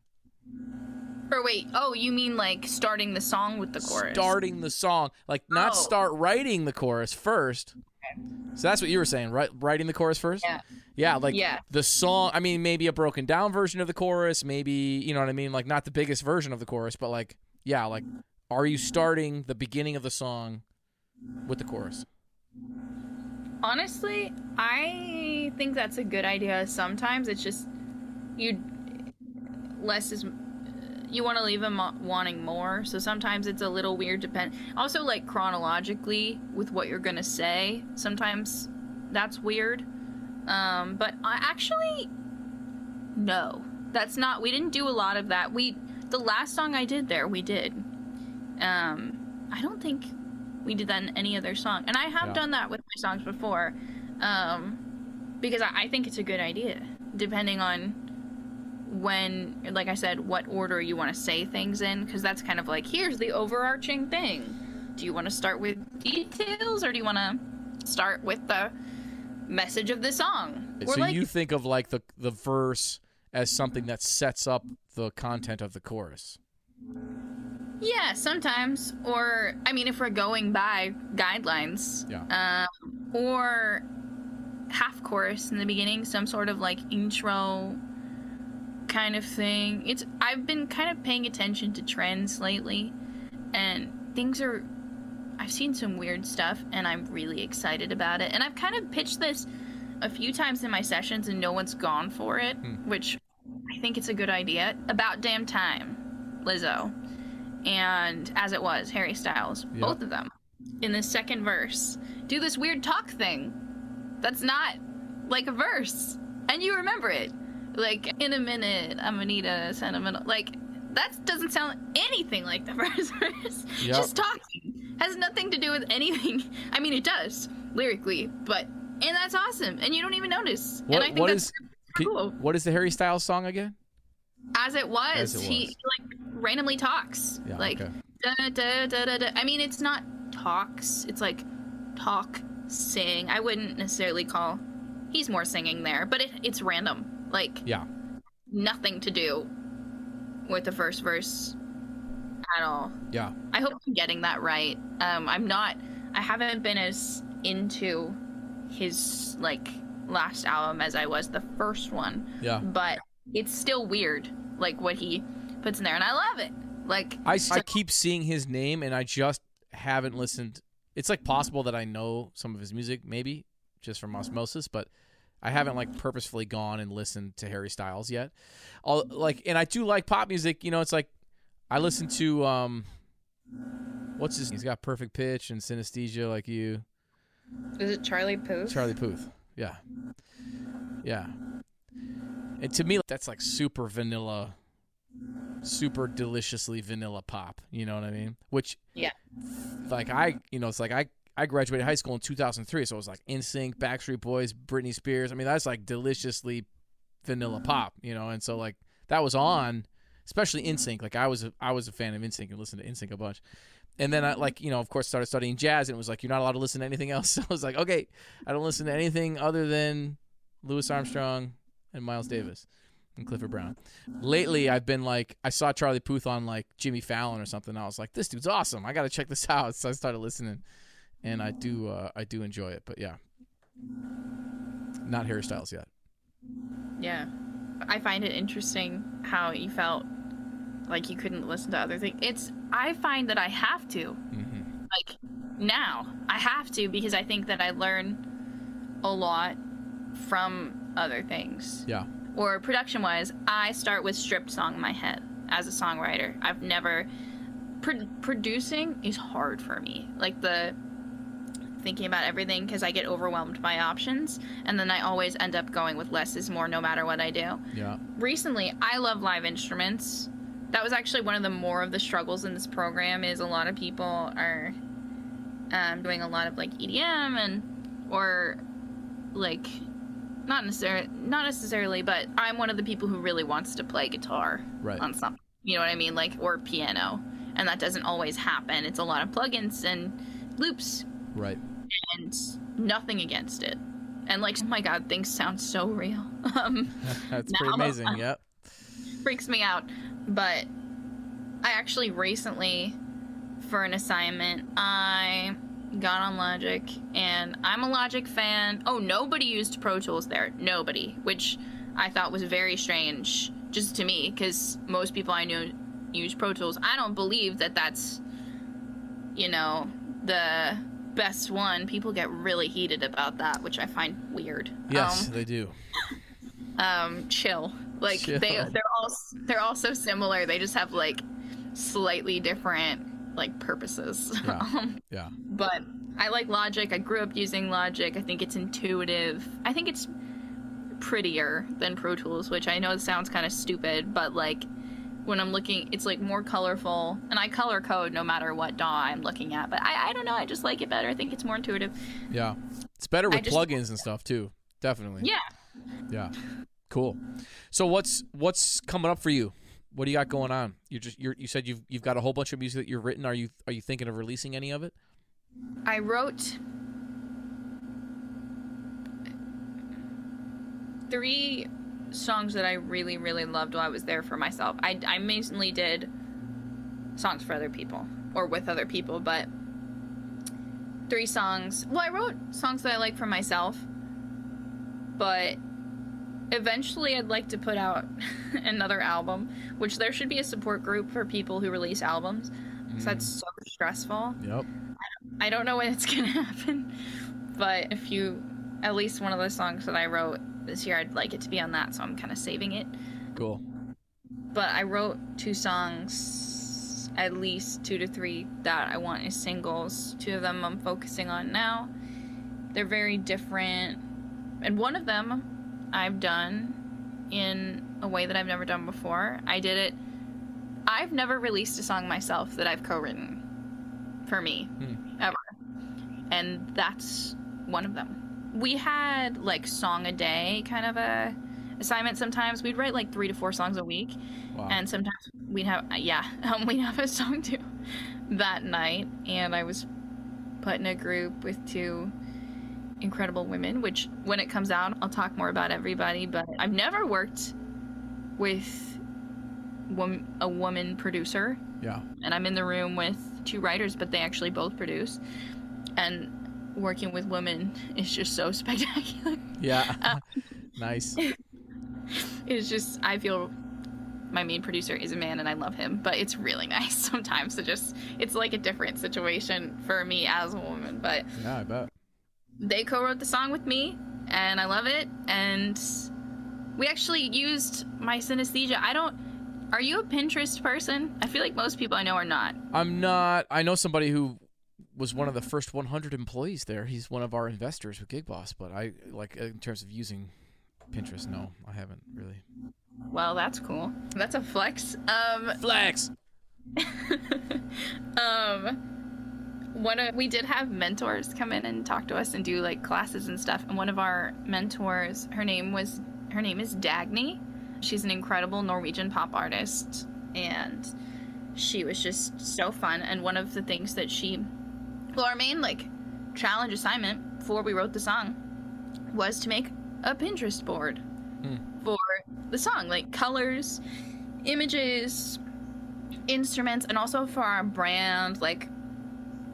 or wait, oh, you mean like starting the song with the chorus? Starting the song, like not Oh. start writing the chorus first. So that's what you were saying, right? Writing the chorus first? Yeah. Yeah, like Yeah. the song. I mean, maybe a broken down version of the chorus. Maybe you know what I mean. Like not the biggest version of the chorus, but like yeah, like are you starting the beginning of the song with the chorus? Honestly, I think that's a good idea. Sometimes it's just you less is you want to leave them wanting more. So sometimes it's a little weird. Depend also like chronologically with what you're gonna say. Sometimes that's weird. Um, but I actually no, that's not. We didn't do a lot of that. We the last song I did there we did. Um, I don't think we did that in any other song, and I have Yeah. done that with my songs before. Um, because I, I think it's a good idea, depending on when, like I said, what order you want to say things in, because that's kind of like here's the overarching thing. Do you want to start with details, or do you want to start with the message of the song? Or so like, you think of like the the verse as something that sets up the content of the chorus. Yeah, sometimes. Or, I mean, if we're going by guidelines. Yeah. Um, or half chorus in the beginning, some sort of like intro kind of thing. It's I've been kind of paying attention to trends lately, and things are. I've seen some weird stuff, and I'm really excited about it. And I've kind of pitched this a few times in my sessions, and no one's gone for it, hmm. which I think it's a good idea. About damn time, Lizzo, and as it was, Harry Styles, Yep. both of them, in the second verse, do this weird talk thing. That's not like a verse, and you remember it. Like in a minute, I'm gonna need a sentimental. Like that doesn't sound anything like the [LAUGHS] first verse. Yep. Just talking has nothing to do with anything. [LAUGHS] I mean, it does lyrically, but and that's awesome, and you don't even notice. What and I think what that's is cool. what is the Harry Styles song again? As it was, As it he was. like randomly talks. Yeah, like okay. da, da, da, da, da. I mean, it's not talks. It's like talk, sing. I wouldn't necessarily call. He's more singing there, but it, it's random. Like Yeah. nothing to do with the first verse at all. Yeah. I hope I'm getting that right. Um, I'm not. I haven't been as into his like last album as I was the first one, Yeah. but it's still weird, like what he puts in there, and I love it. Like I, I keep seeing his name and I just haven't listened. It's like possible that I know some of his music, maybe just from osmosis, but I haven't like purposefully gone and listened to Harry Styles yet. I'll, like, and I do like pop music. You know, it's like I listen to um, what's his? He's got perfect pitch and synesthesia, like you, is it Charlie Puth? Charlie Puth. Yeah, yeah. And to me, that's like super vanilla, super deliciously vanilla pop. You know what I mean? Which Yeah. like I, you know, it's like I I graduated high school in 2003, so it was like NSYNC, Backstreet Boys, Britney Spears. I mean, that's like deliciously vanilla mm-hmm. pop, you know. And so like that was mm-hmm. on, especially NSYNC. Like I was a, I was a fan of NSYNC and listened to NSYNC a bunch. And then I mm-hmm. like you know of course started studying jazz and it was like you're not allowed to listen to anything else. [LAUGHS] So I was like okay, I don't listen to anything other than Louis Armstrong and Miles Davis and Clifford Brown. Lately, I've been like, I saw Charlie Puth on like Jimmy Fallon or something. I was like, this dude's awesome. I got to check this [LAUGHS] out. So I started listening, and I do, uh, I do enjoy it. But yeah, not Harry Styles yet. Yeah, I find it interesting how you felt like you couldn't listen to other things. It's I find that I have to. hmm like now i have to because i think that i learn a lot from other things Yeah, or production wise i start with stripped song in my head as a songwriter i've never pro- producing is hard for me like the thinking about everything because i get overwhelmed by options and then i always end up going with less is more no matter what i do yeah, recently i love live instruments that was actually one of the more of the struggles in this program is a lot of people are um, doing a lot of like edm and or like not necessarily, not necessarily, but I'm one of the people who really wants to play guitar Right. on something. You know what I mean? Like or piano, and that doesn't always happen. It's a lot of plugins and loops Right. And nothing against it. And like, oh my god, things sound so real. [LAUGHS] Um, [LAUGHS] That's Now pretty amazing. [LAUGHS] Yep. freaks me out. But I actually recently, for an assignment, I got on Logic, and I'm a Logic fan. Oh, nobody used Pro Tools there. Nobody, which I thought was very strange, just to me, because most people I knew use Pro Tools. I don't believe that that's, you know, the best one. People get really heated about that, which I find weird. Yes, Um, they do. [LAUGHS] um chill like Chill. they they're all they're all so similar they just have like slightly different like purposes [LAUGHS] Yeah. um, Yeah. but i like logic i grew up using logic i think it's intuitive i think it's prettier than pro tools which i know sounds kind of stupid but like when i'm looking it's like more colorful and i color code no matter what daw i'm looking at but i, I don't know i just like it better i think it's more intuitive Yeah. It's better with plugins and stuff too. Definitely. yeah Yeah. Cool. So what's what's coming up for you? What do you got going on? You just you're, you said you've you've got a whole bunch of music that you've written. Are you are you thinking of releasing any of it? I wrote three songs that I really, really loved while I was there for myself. I, I mainly did songs for other people or with other people, but three songs. Well, I wrote songs that I like for myself, but eventually I'd like to put out [LAUGHS] another album, which there should be a support group for people who release albums. because that's mm. so stressful. Yep. I don't know when it's gonna [LAUGHS] happen, but if you, at least one of the songs that I wrote this year, I'd like it to be on that, so I'm kind of saving it. Cool. But I wrote two songs, at least two to three, that I want as singles. Two of them I'm focusing on now. They're very different, and one of them I've done in a way that I've never done before. I did it. I've never released a song myself that I've co-written for me hmm. ever, and that's one of them. We had like song a day kind of a assignment. Sometimes we'd write like three to four songs a week, Wow. and sometimes we'd have uh, yeah [LAUGHS] um, we'd have a song due that night and i was put in a group with two incredible women which when it comes out i'll talk more about everybody but i've never worked with wom- a woman producer yeah. and i'm in the room with two writers but they actually both produce and working with women is just so [LAUGHS] spectacular Yeah. [LAUGHS] Uh, [LAUGHS] nice. it's just I feel my main producer is a man and I love him, but it's really nice sometimes to just it's like a different situation for me as a woman. But Yeah, I bet. they co-wrote the song with me and I love it and we actually used my synesthesia. I don't are you a Pinterest person? I feel like most people I know are not. I'm not. I know somebody who was one of the first 100 employees there. He's one of our investors with GigBoss, but I like in terms of using Pinterest. No, I haven't really. Well, that's cool. That's a flex. Um Flex. [LAUGHS] um one of we did have mentors come in and talk to us and do like classes and stuff and one of our mentors her name was her name is dagny she's an incredible norwegian pop artist and she was just so fun and one of the things that she well our main like challenge assignment before we wrote the song was to make a pinterest board hmm. for the song like colors images instruments and also for our brand like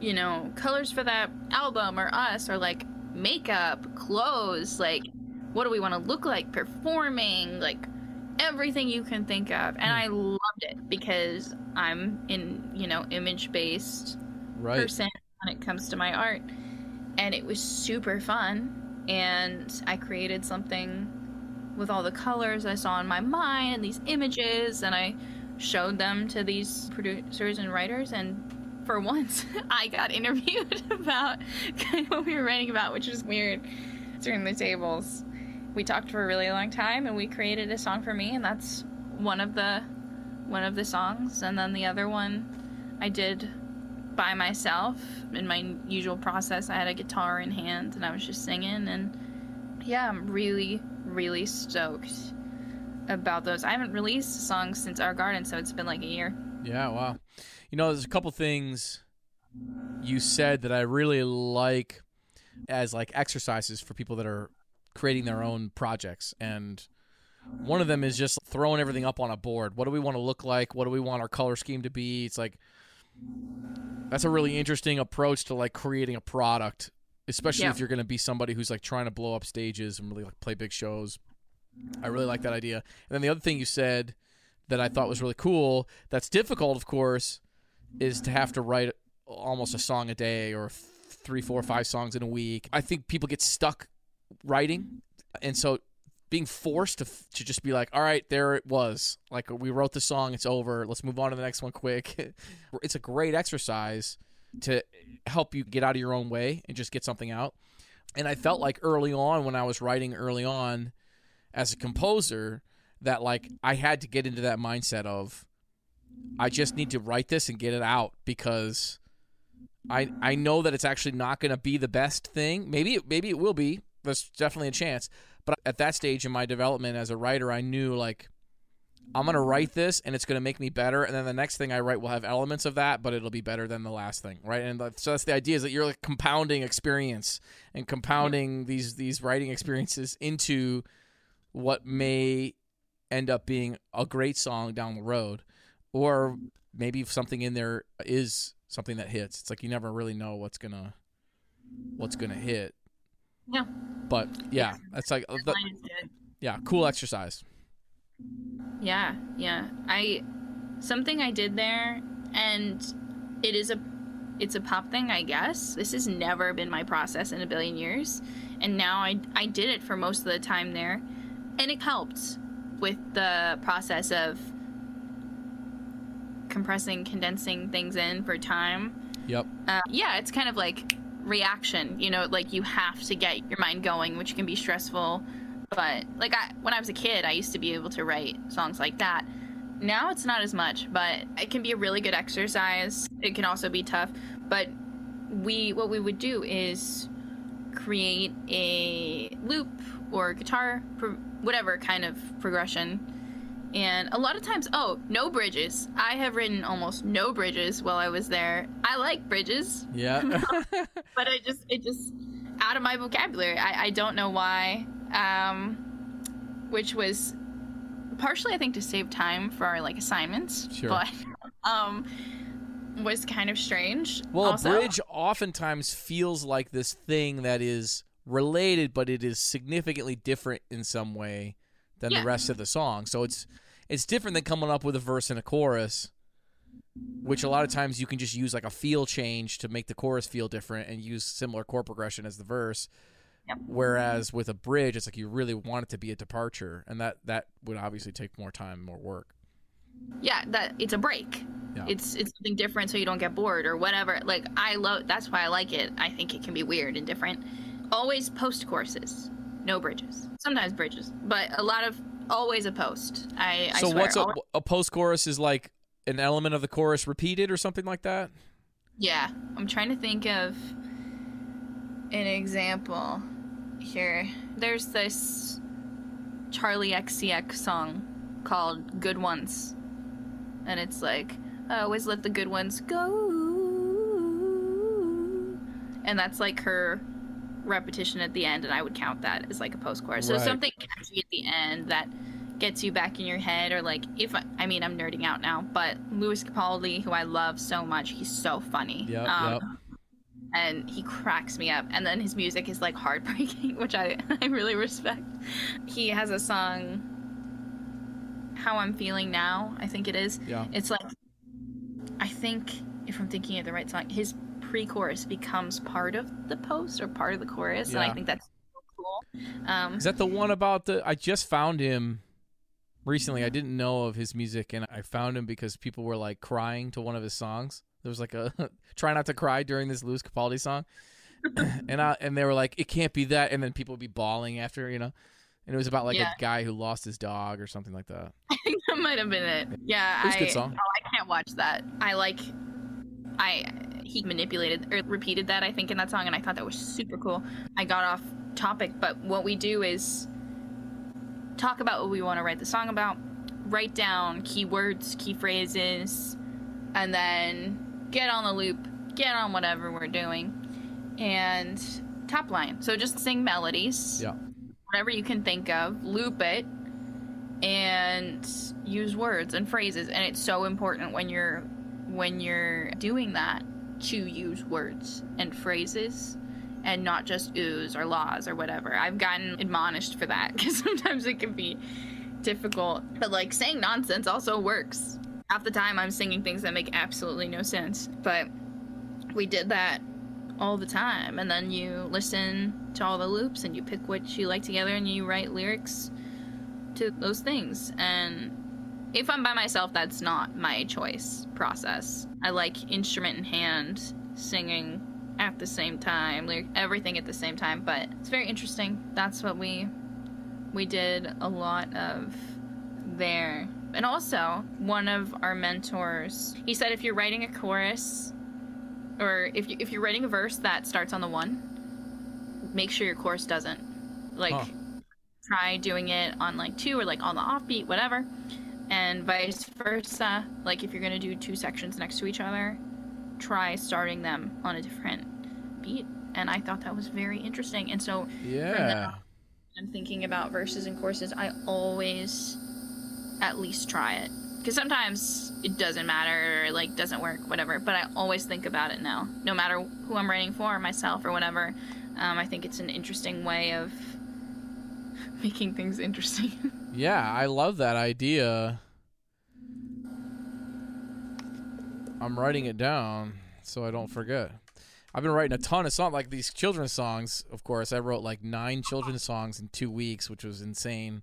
you know colors for that album or us or like makeup clothes like what do we want to look like performing like everything you can think of. And hmm. i loved it because i'm in you know image based Right. person when it comes to my art. And it was super fun. And i created something with all the colors i saw in my mind and these images. And i showed them to these producers and writers. And for [LAUGHS] once i got interviewed [LAUGHS] about kind [LAUGHS] of what we were writing about which was weird. During the tables we talked for a really long time and we created a song for me. And that's one of the one of the songs. And then the other one i did by myself in my usual process i had a guitar in hand and i was just singing and yeah, I'm really, really stoked about those. I haven't released songs since Our Garden, so it's been like a year. Yeah, wow. You know, there's a couple things you said that I really like as like exercises for people that are creating their own projects and one of them is just throwing everything up on a board. What do we want to look like? What do we want our color scheme to be? It's like that's a really interesting approach to like creating a product, especially Yeah. if you're going to be somebody who's like trying to blow up stages and really like play big shows. I really like that idea. And then the other thing you said that I thought was really cool, that's difficult, of course, is to have to write almost a song a day or three, four, five songs in a week. I think people get stuck writing, and so being forced to to just be like, all right, there it was. Like we wrote the song, it's over. Let's move on to the next one quick. [LAUGHS] it's a great exercise to help you get out of your own way and just get something out. And I felt like early on when I was writing early on as a composer that like I had to get into that mindset of I just need to write this and get it out because I I know that it's actually not going to be the best thing. Maybe maybe it will be. There's definitely a chance. But at that stage in my development as a writer, I knew like I'm going to write this and it's going to make me better and then the next thing I write will have elements of that, but it'll be better than the last thing, right? And so that's the idea is that you're like compounding experience and compounding these these writing experiences into what may end up being a great song down the road or maybe something in there is something that hits. It's like you never really know what's gonna what's gonna hit Yeah. but yeah that's like the- Mine is good. yeah cool exercise Yeah, yeah. I something I did there and it is a it's a pop thing, I guess. This has never been my process in a billion years. And now I I did it for most of the time there. And it helped with the process of compressing, condensing things in for time. yep Uh, yeah, it's kind of like reaction. You know, like you have to get your mind going, which can be stressful. But like I, when I was a kid, I used to be able to write songs like that. Now it's not as much, but it can be a really good exercise. It can also be tough. But we, what we would do is create a loop or guitar, whatever kind of progression. And a lot of times, oh, no bridges. I have written almost no bridges while I was there. I like bridges, yeah [LAUGHS] [LAUGHS] but I just, it just out of my vocabulary. I, I don't know why. Um, which was partially, I think, to save time for our like assignments. Sure. But [LAUGHS] um, was kind of strange. well also. a bridge oftentimes feels like this thing that is related but it is significantly different in some way than Yeah. the rest of the song so it's it's different than coming up with a verse and a chorus which a lot of times you can just use like a feel change to make the chorus feel different and use similar chord progression as the verse. Yep. Whereas with a bridge, it's like you really want it to be a departure, and that that would obviously take more time, more work. yeah that it's a break Yeah. it's it's something different so you don't get bored or whatever like i love that's why i like it i think it can be weird and different always post courses no bridges sometimes bridges but a lot of always a post. I so swear, what's a, a post chorus is like an element of the chorus repeated or something like that. yeah. I'm trying to think of an example here. There's this charli xcx song called good ones. And it's like I always let the good ones go. And that's like her repetition at the end and i would count that as like a post chorus so something catchy at the end that gets you back in your head or like if I, I mean i'm nerding out now but lewis capaldi who i love so much he's so funny. Yep, Um, yep. and he cracks me up. And then his music is like [LAUGHS] heartbreaking which i [LAUGHS] i really respect. He has a song how i'm feeling now i think it is. Yeah. it's like i think if i'm thinking of the right song his pre-chorus becomes part of the post or part of the chorus and i think that's so cool um Is that the one about the? I just found him recently. I didn't know of his music, and I found him because people were like crying to one of his songs. There was like a [LAUGHS] try not to cry during this Lewis Capaldi song, [LAUGHS] and I and they were like, it can't be that, and then people would be bawling after, you know. And it was about like Yeah. a guy who lost his dog or something like that. I [LAUGHS] think that might have been it. Yeah, It was a I, good song. Oh, I can't watch that. I like, I he manipulated or repeated that I think in that song, and I thought that was super cool. I got off topic, but what we do is talk about what we want to write the song about, write down keywords, key phrases, and then get on the loop, get on whatever we're doing, and top line. So just sing melodies, Yeah. whatever you can think of, loop it, and use words and phrases. And it's so important when you're when you're doing that to use words and phrases and not just oohs or laws or whatever. I've gotten admonished for that [LAUGHS] because sometimes it can be difficult. But like saying nonsense also works. Half the time I'm singing things that make absolutely no sense. But we did that all the time. And then you listen to all the loops and you pick what you like together and you write lyrics to those things. And if I'm by myself, that's not my choice process. I like instrument in hand, singing at the same time, like everything at the same time. But it's very interesting. That's what we we did a lot of there. And also, one of our mentors, he said if you're writing a chorus or if you, if you're writing a verse that starts on the one, make sure your chorus doesn't. Like try doing it on like two or like on the offbeat, whatever. And vice versa. Like if you're gonna do two sections next to each other, try starting them on a different beat. And I thought that was very interesting. And so Yeah. I'm thinking about verses and courses, I always at least try it. Because sometimes it doesn't matter, or like doesn't work, whatever. But I always think about it now, no matter who I'm writing for, myself or whatever. Um, I think it's an interesting way of [LAUGHS] making things interesting. [LAUGHS] Yeah, I love that idea. I'm writing it down so I don't forget. I've been writing a ton of songs, like these children's songs. Of course, I wrote like nine children's songs in two weeks, which was insane.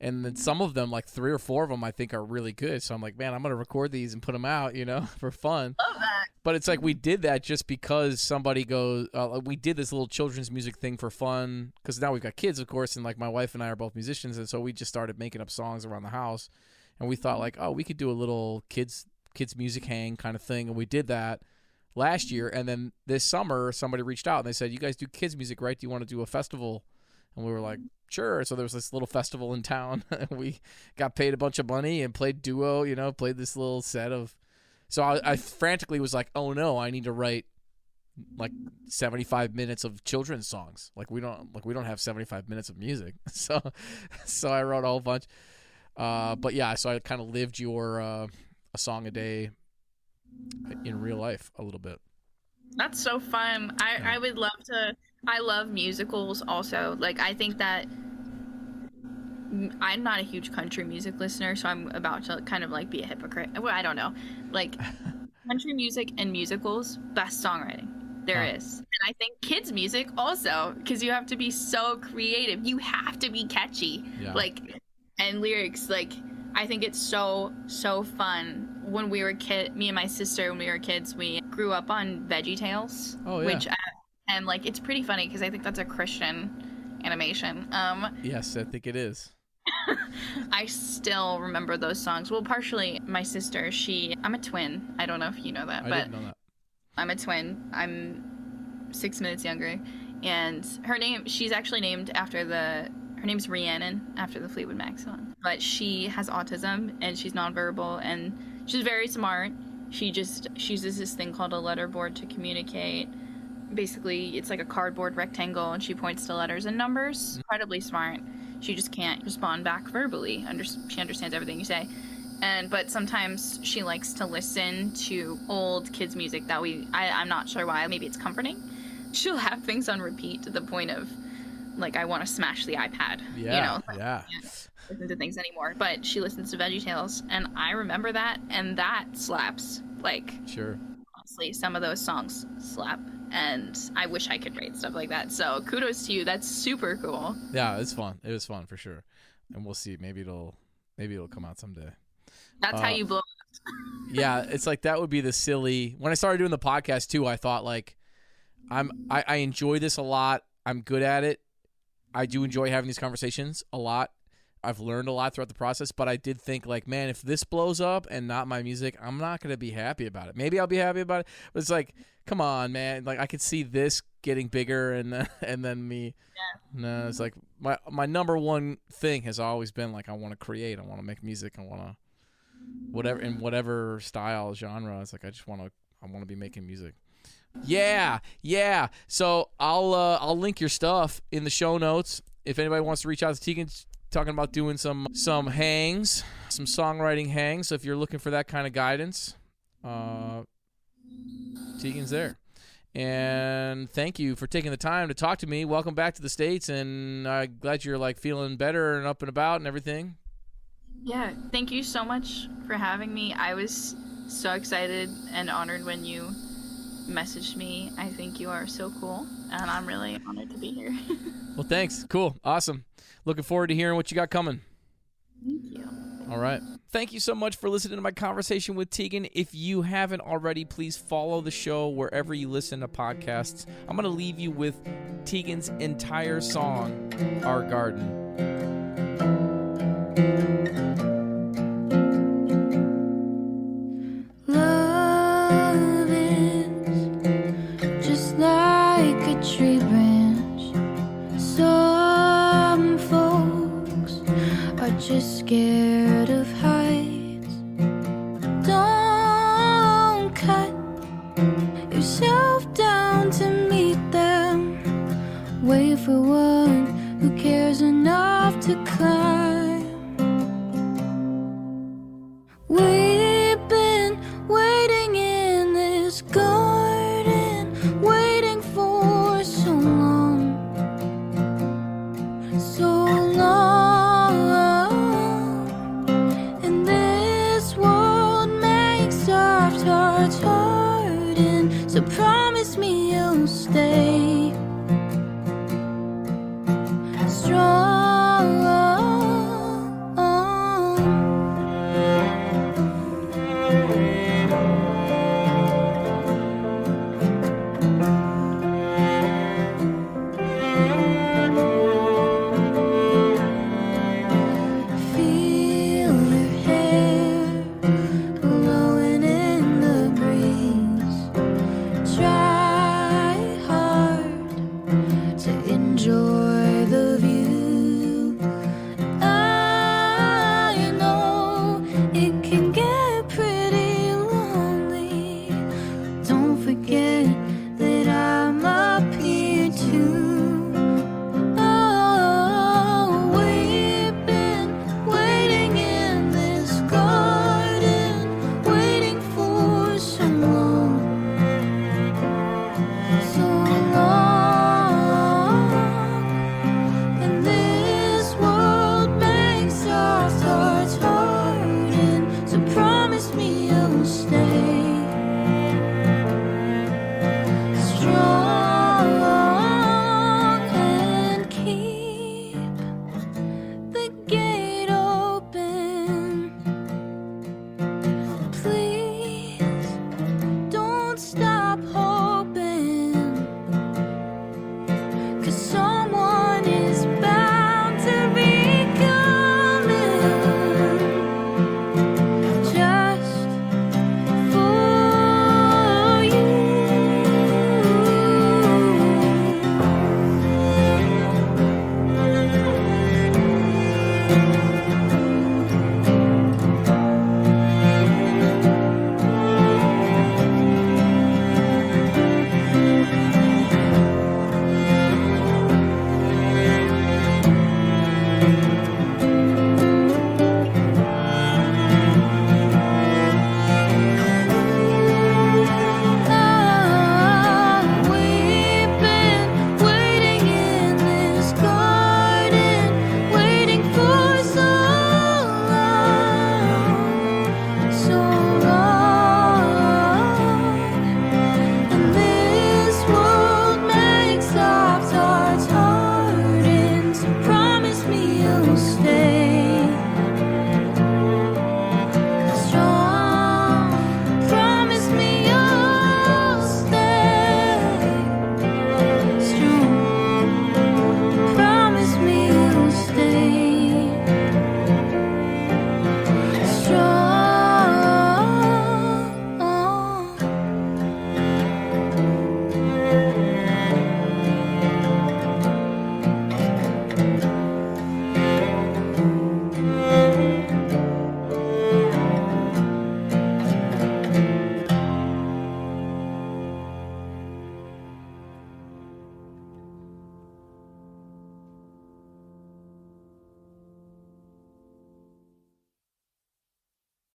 And then some of them, like three or four of them, I think are really good. So I'm like, man, I'm gonna record these and put them out, you know, [LAUGHS] for fun. Love that. But it's like we did that just because somebody goes. Uh, we did this little children's music thing for fun because now we've got kids, of course, and like my wife and I are both musicians, and so we just started making up songs around the house, and we thought like, oh, we could do a little kids kids music hang kind of thing, and we did that last year, and then this summer somebody reached out and they said, you guys do kids music, right? Do you want to do a festival? And we were like, sure. So there was this little festival in town. [LAUGHS] we got paid a bunch of money and played duo, you know, played this little set of. So I, I frantically was like, oh no, I need to write like 75 minutes of children's songs. Like we don't like we don't have 75 minutes of music. [LAUGHS] So so I wrote a whole bunch. Uh, but yeah, so I kind of lived your uh, a song a day in real life a little bit. That's so fun. I, Yeah. I would love to. I love musicals also. Like, I think that I'm not a huge country music listener, so I'm about to kind of like be a hypocrite. Well, I don't know. Like, [LAUGHS] country music and musicals, best songwriting there Huh. is. And I think kids' music also, because you have to be so creative. You have to be catchy. Yeah. Like, and lyrics, like, I think it's so, so fun. When we were kid, me and my sister, when we were kids, we grew up on Veggie Tales. Oh, yeah. Which, uh, and like, it's pretty funny because I think that's a Christian animation. Um, Yes, I think it is. [LAUGHS] I still remember those songs. Well, partially my sister, she, I'm a twin. I don't know if you know that, I but didn't know that. I'm a twin. I'm six minutes younger, and her name. She's actually named after the. Her name's Rhiannon after the Fleetwood Mac song. But she has autism and she's nonverbal and she's very smart. She just she uses this thing called a letterboard to communicate. Basically, it's like a cardboard rectangle, and she points to letters and numbers. Mm-hmm. Incredibly smart. She just can't respond back verbally. Under, she understands everything you say and but sometimes she likes to listen to old kids music that we I, i'm not sure why maybe it's comforting [LAUGHS] she'll have things on repeat to the point of like i want to smash the ipad Yeah, you know yeah. listen to things anymore but she listens to veggie tales and i remember that and that slaps like Sure. honestly some of those songs slap and i wish i could rate stuff like that so kudos to you that's super cool Yeah, it's fun. It was fun for sure. And we'll see. Maybe it'll maybe it'll come out someday. that's how Uh, you blow [LAUGHS] yeah, it's like that would be the silly. When I started doing the podcast too, I thought like, I'm I, I enjoy this a lot. I'm good at it. I do enjoy having these conversations a lot. I've learned a lot throughout the process, but I did think like, man, if this blows up and not my music, I'm not gonna be happy about it. Maybe I'll be happy about it, but it's like, come on, man. Like I could see this getting bigger, and then, [LAUGHS] and then me. Yeah. No, it's like my my number one thing has always been like I want to create, I want to make music, I want to whatever in whatever style genre. It's like I just want to I want to be making music. Yeah, yeah. So I'll uh, I'll link your stuff in the show notes. If anybody wants to reach out to Teghan, talking about doing some some hangs, some songwriting hangs. So if you're looking for that kind of guidance, uh, Teghan's there. And thank you for taking the time to talk to me. Welcome back to the states, and I'm glad you're like feeling better and up and about and everything. Yeah, thank you so much for having me. I was so excited and honored when you messaged me. I think you are so cool, and I'm really honored to be here. [LAUGHS] Well, thanks. Cool. Awesome. Looking forward to hearing what you got coming. thank you. All right. Thank you so much for listening to my conversation with Teghan. If you haven't already, please follow the show wherever you listen to podcasts. I'm going to leave you with Teghan's entire song, Our Garden.